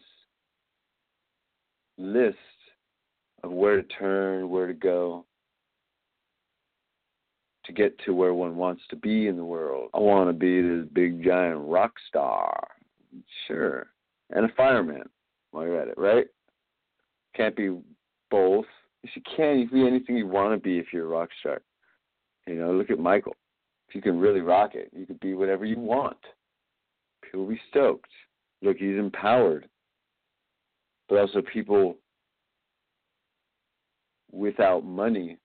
list of where to turn, where to go, to get to where one wants to be in the world. I want to be this big giant rock star. Sure. And a fireman while you're at it, right? Can't be both. Yes, you can. You can be anything you want to be if you're a rock star. You know, look at Michael. If you can really rock it, you could be whatever you want. will be stoked. Look, he's empowered. But also people without money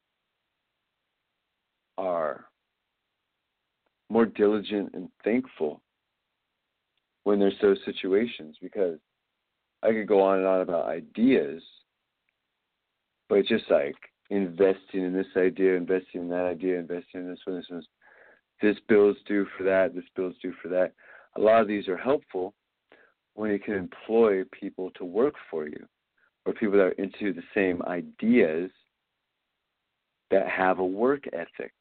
are more diligent and thankful when there's those situations because I could go on and on about ideas, but it's just like investing in this idea, investing in that idea, investing in this one, this one. This bill's due for that, this bill's due for that. A lot of these are helpful when you can employ people to work for you or people that are into the same ideas that have a work ethic.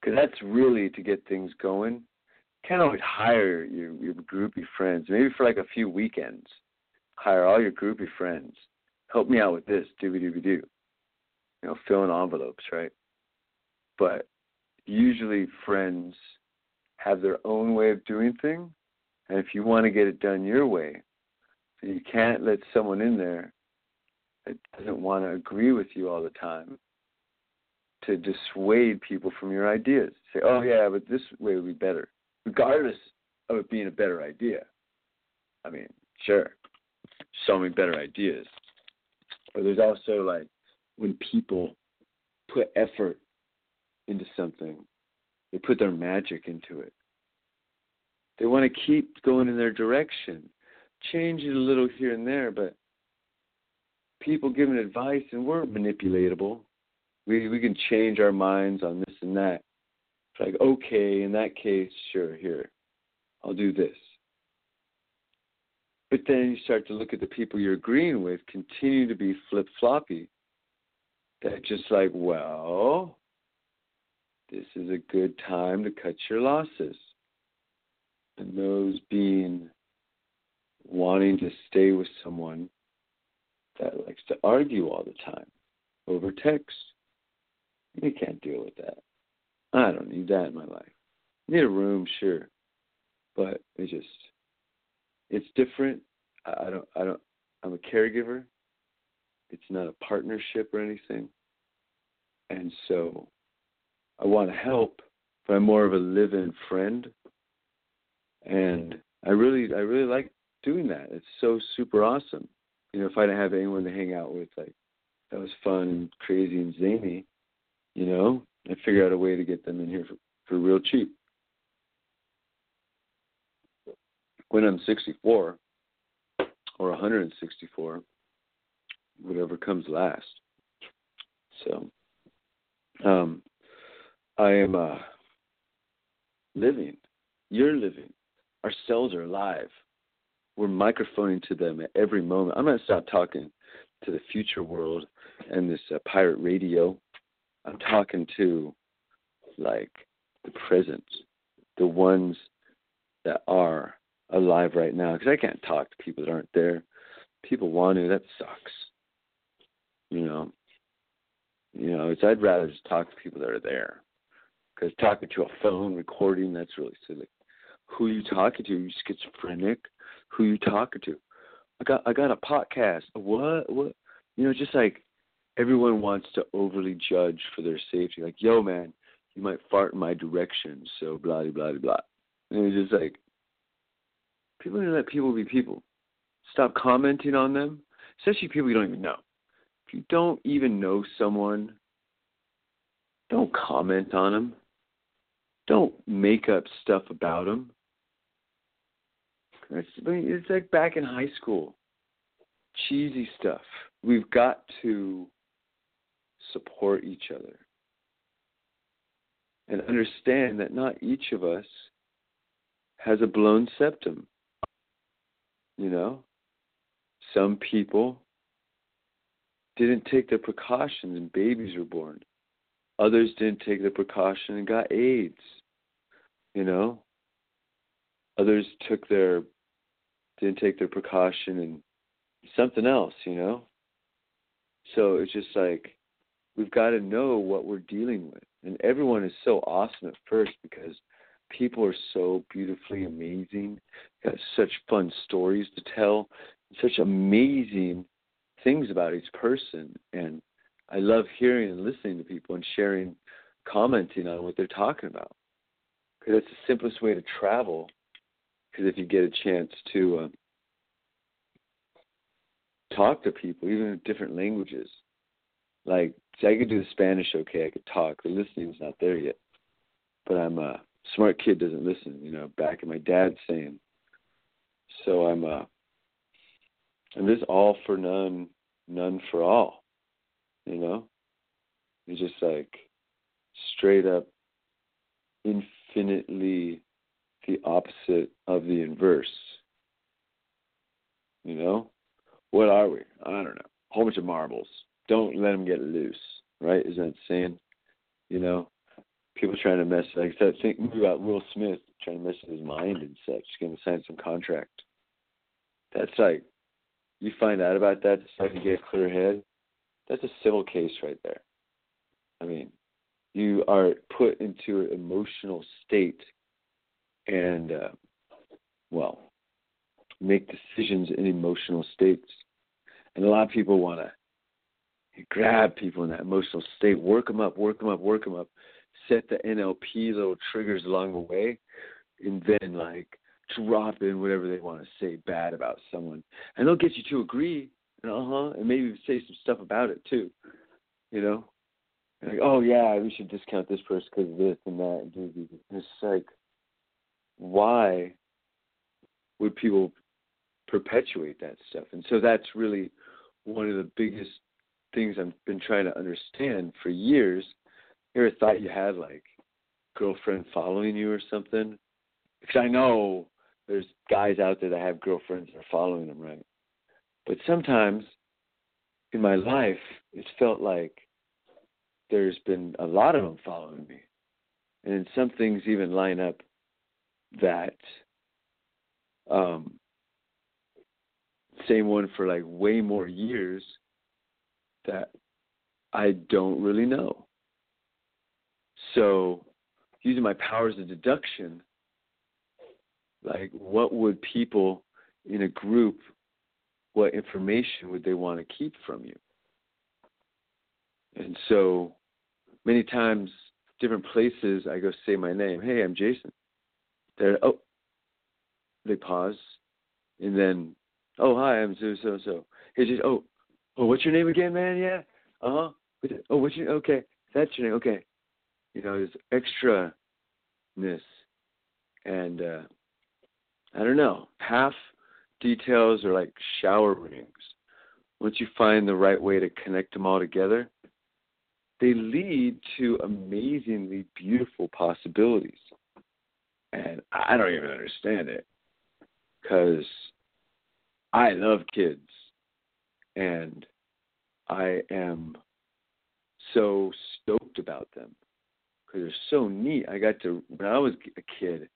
Because that's really to get things going. You can't always hire your, your groupie friends, maybe for like a few weekends. Hire all your groupie friends. Help me out with this, dooby dooby doo. You know, fill in envelopes, right? But usually friends have their own way of doing things. And if you want to get it done your way, you can't let someone in there that doesn't want to agree with you all the time to dissuade people from your ideas. Say, oh, yeah, but this way would be better, regardless of it being a better idea. I mean, sure, so many better ideas. But there's also like when people put effort into something, they put their magic into it. They want to keep going in their direction, change it a little here and there, but people giving advice and we're manipulatable. We we can change our minds on this and that. It's like, okay, in that case, sure, here, I'll do this. But then you start to look at the people you're agreeing with continue to be flip floppy. That just like, well, this is a good time to cut your losses. And those being wanting to stay with someone that likes to argue all the time over text. You can't deal with that. I don't need that in my life. Need a room, sure, but it just it's different. I don't. I don't. I'm a caregiver. It's not a partnership or anything, and so I want to help, but I'm more of a live-in friend, and I really, I really like doing that. It's so super awesome. You know, if I didn't have anyone to hang out with, like that was fun and crazy and zany, you know, I figure out a way to get them in here for, for real cheap. When I'm 64 or 164, whatever comes last. So, um, I am uh, living. You're living. Our cells are alive. We're microphoning to them at every moment. I'm going to stop talking to the future world and this uh, pirate radio. I'm talking to like the present, the ones that are alive right now. Because I can't talk to people that aren't there. People want to. That sucks. You know. You know, it's I'd rather just talk to people that are there. Because talking to a phone recording, that's really silly. Who are you talking to? Are you schizophrenic? Who are you talking to? I got I got a podcast. What? What? You know, just like everyone wants to overly judge for their safety. Like, yo, man, you might fart in my direction, so blah blah blah blah. And it's just like people need to let people be people. Stop commenting on them, especially people you don't even know. If you don't even know someone, don't comment on them. Don't make up stuff about them. It's, it's like back in high school. Cheesy stuff. We've got to support each other and understand that not each of us has a blown septum. You know, some people didn't take their precautions and babies were born. Others didn't take their precaution and got AIDS. You know, others took their didn't take their precaution and something else. You know, so it's just like we've got to know what we're dealing with, and everyone is so awesome at first because people are so beautifully amazing, got such fun stories to tell, such amazing things about each person, and I love hearing and listening to people and sharing, commenting on what they're talking about. Because it's the simplest way to travel Because if you get a chance to uh, talk to people, even in different languages, like see, I could do the Spanish okay, I could talk. The listening's not there yet, but I'm a smart kid doesn't listen. You know, back in my dad's saying. So I'm uh, and this all for none, none for all. You know, it's just like straight up infinitely the opposite of the inverse. You know? What are we? I don't know. A whole bunch of marbles. Don't let them get loose, right? Is that saying? You know? People trying to mess, like I said, think about Will Smith trying to mess with his mind and such, going to sign some contract. That's like, you find out about that, decide to get a clear head, that's a civil case right there. I mean, you are put into an emotional state and, uh, well, make decisions in emotional states. And a lot of people want to grab people in that emotional state, work them up, work them up, work them up, set the NLP little triggers along the way, and then like drop in whatever they want to say bad about someone. And they'll get you to agree, and uh huh, and maybe say some stuff about it too, you know? like, oh yeah, we should discount this person because of this and that. And It's like, why would people perpetuate that stuff? And so that's really one of the biggest things I've been trying to understand for years. Ever thought you had like girlfriend following you or something? Because I know there's guys out there that have girlfriends that are following them, right? But sometimes in my life, it's felt like there's been a lot of them following me. And some things even line up that um, same one for like way more years that I don't really know. So, using my powers of deduction, like what would people in a group, what information would they want to keep from you? And so many times, different places, I go say my name. Hey, I'm Jason. They're oh, they pause, and then oh hi, I'm so so so. Hey, just oh oh what's your name again, man? Yeah, uh huh. Oh, what's your okay? That's your name. Okay. You know, there's extraness, and uh, I don't know. Half details are like shower rings. Once you find the right way to connect them all together, they lead to amazingly beautiful possibilities. And I don't even understand it because I love kids and I am so stoked about them because they're so neat. I got to, when I was a kid,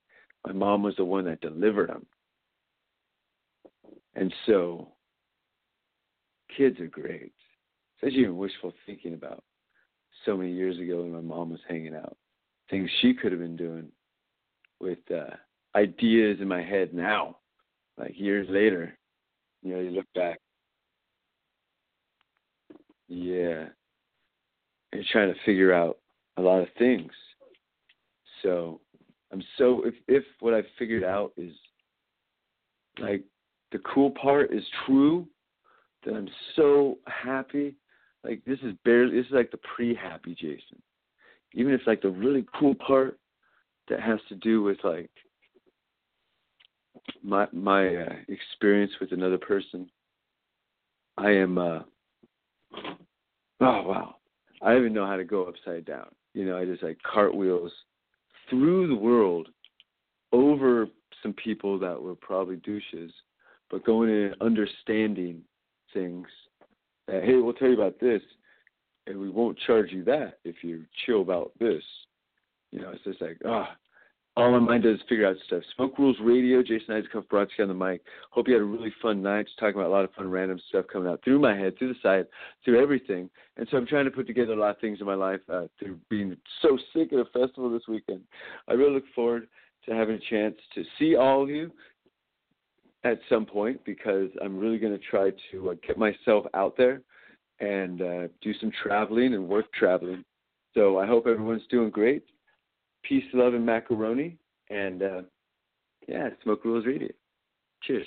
my mom was the one that delivered them. And so kids are great. Especially even wishful thinking about so many years ago when my mom was hanging out. Things she could have been doing with uh, ideas in my head now, like years later. You know, you look back. Yeah. You're trying to figure out a lot of things. So I'm so if if what I figured out is like the cool part is true, then I'm so happy like this is barely this is like the pre-happy Jason. Even if like the really cool part that has to do with like my my uh, experience with another person, I am. uh Oh wow, I don't even know how to go upside down. You know, I just like cartwheels through the world over some people that were probably douches, but going in and understanding things that, hey, we'll tell you about this, and we won't charge you that if you chill about this. You know, it's just like, ah, all my mind does is figure out stuff. Smoke Rules Radio, Jason Isaacoff brought you on the mic. Hope you had a really fun night, just talking about a lot of fun random stuff coming out through my head, through the side, through everything. And so I'm trying to put together a lot of things in my life uh, through being so sick at a festival this weekend. I really look forward to having a chance to see all of you, at some point because I'm really going to try to uh, get myself out there and uh, do some traveling and work traveling. So I hope everyone's doing great. Peace, love, and macaroni. And uh, Yeah, Smoke Rules Radio. Cheers.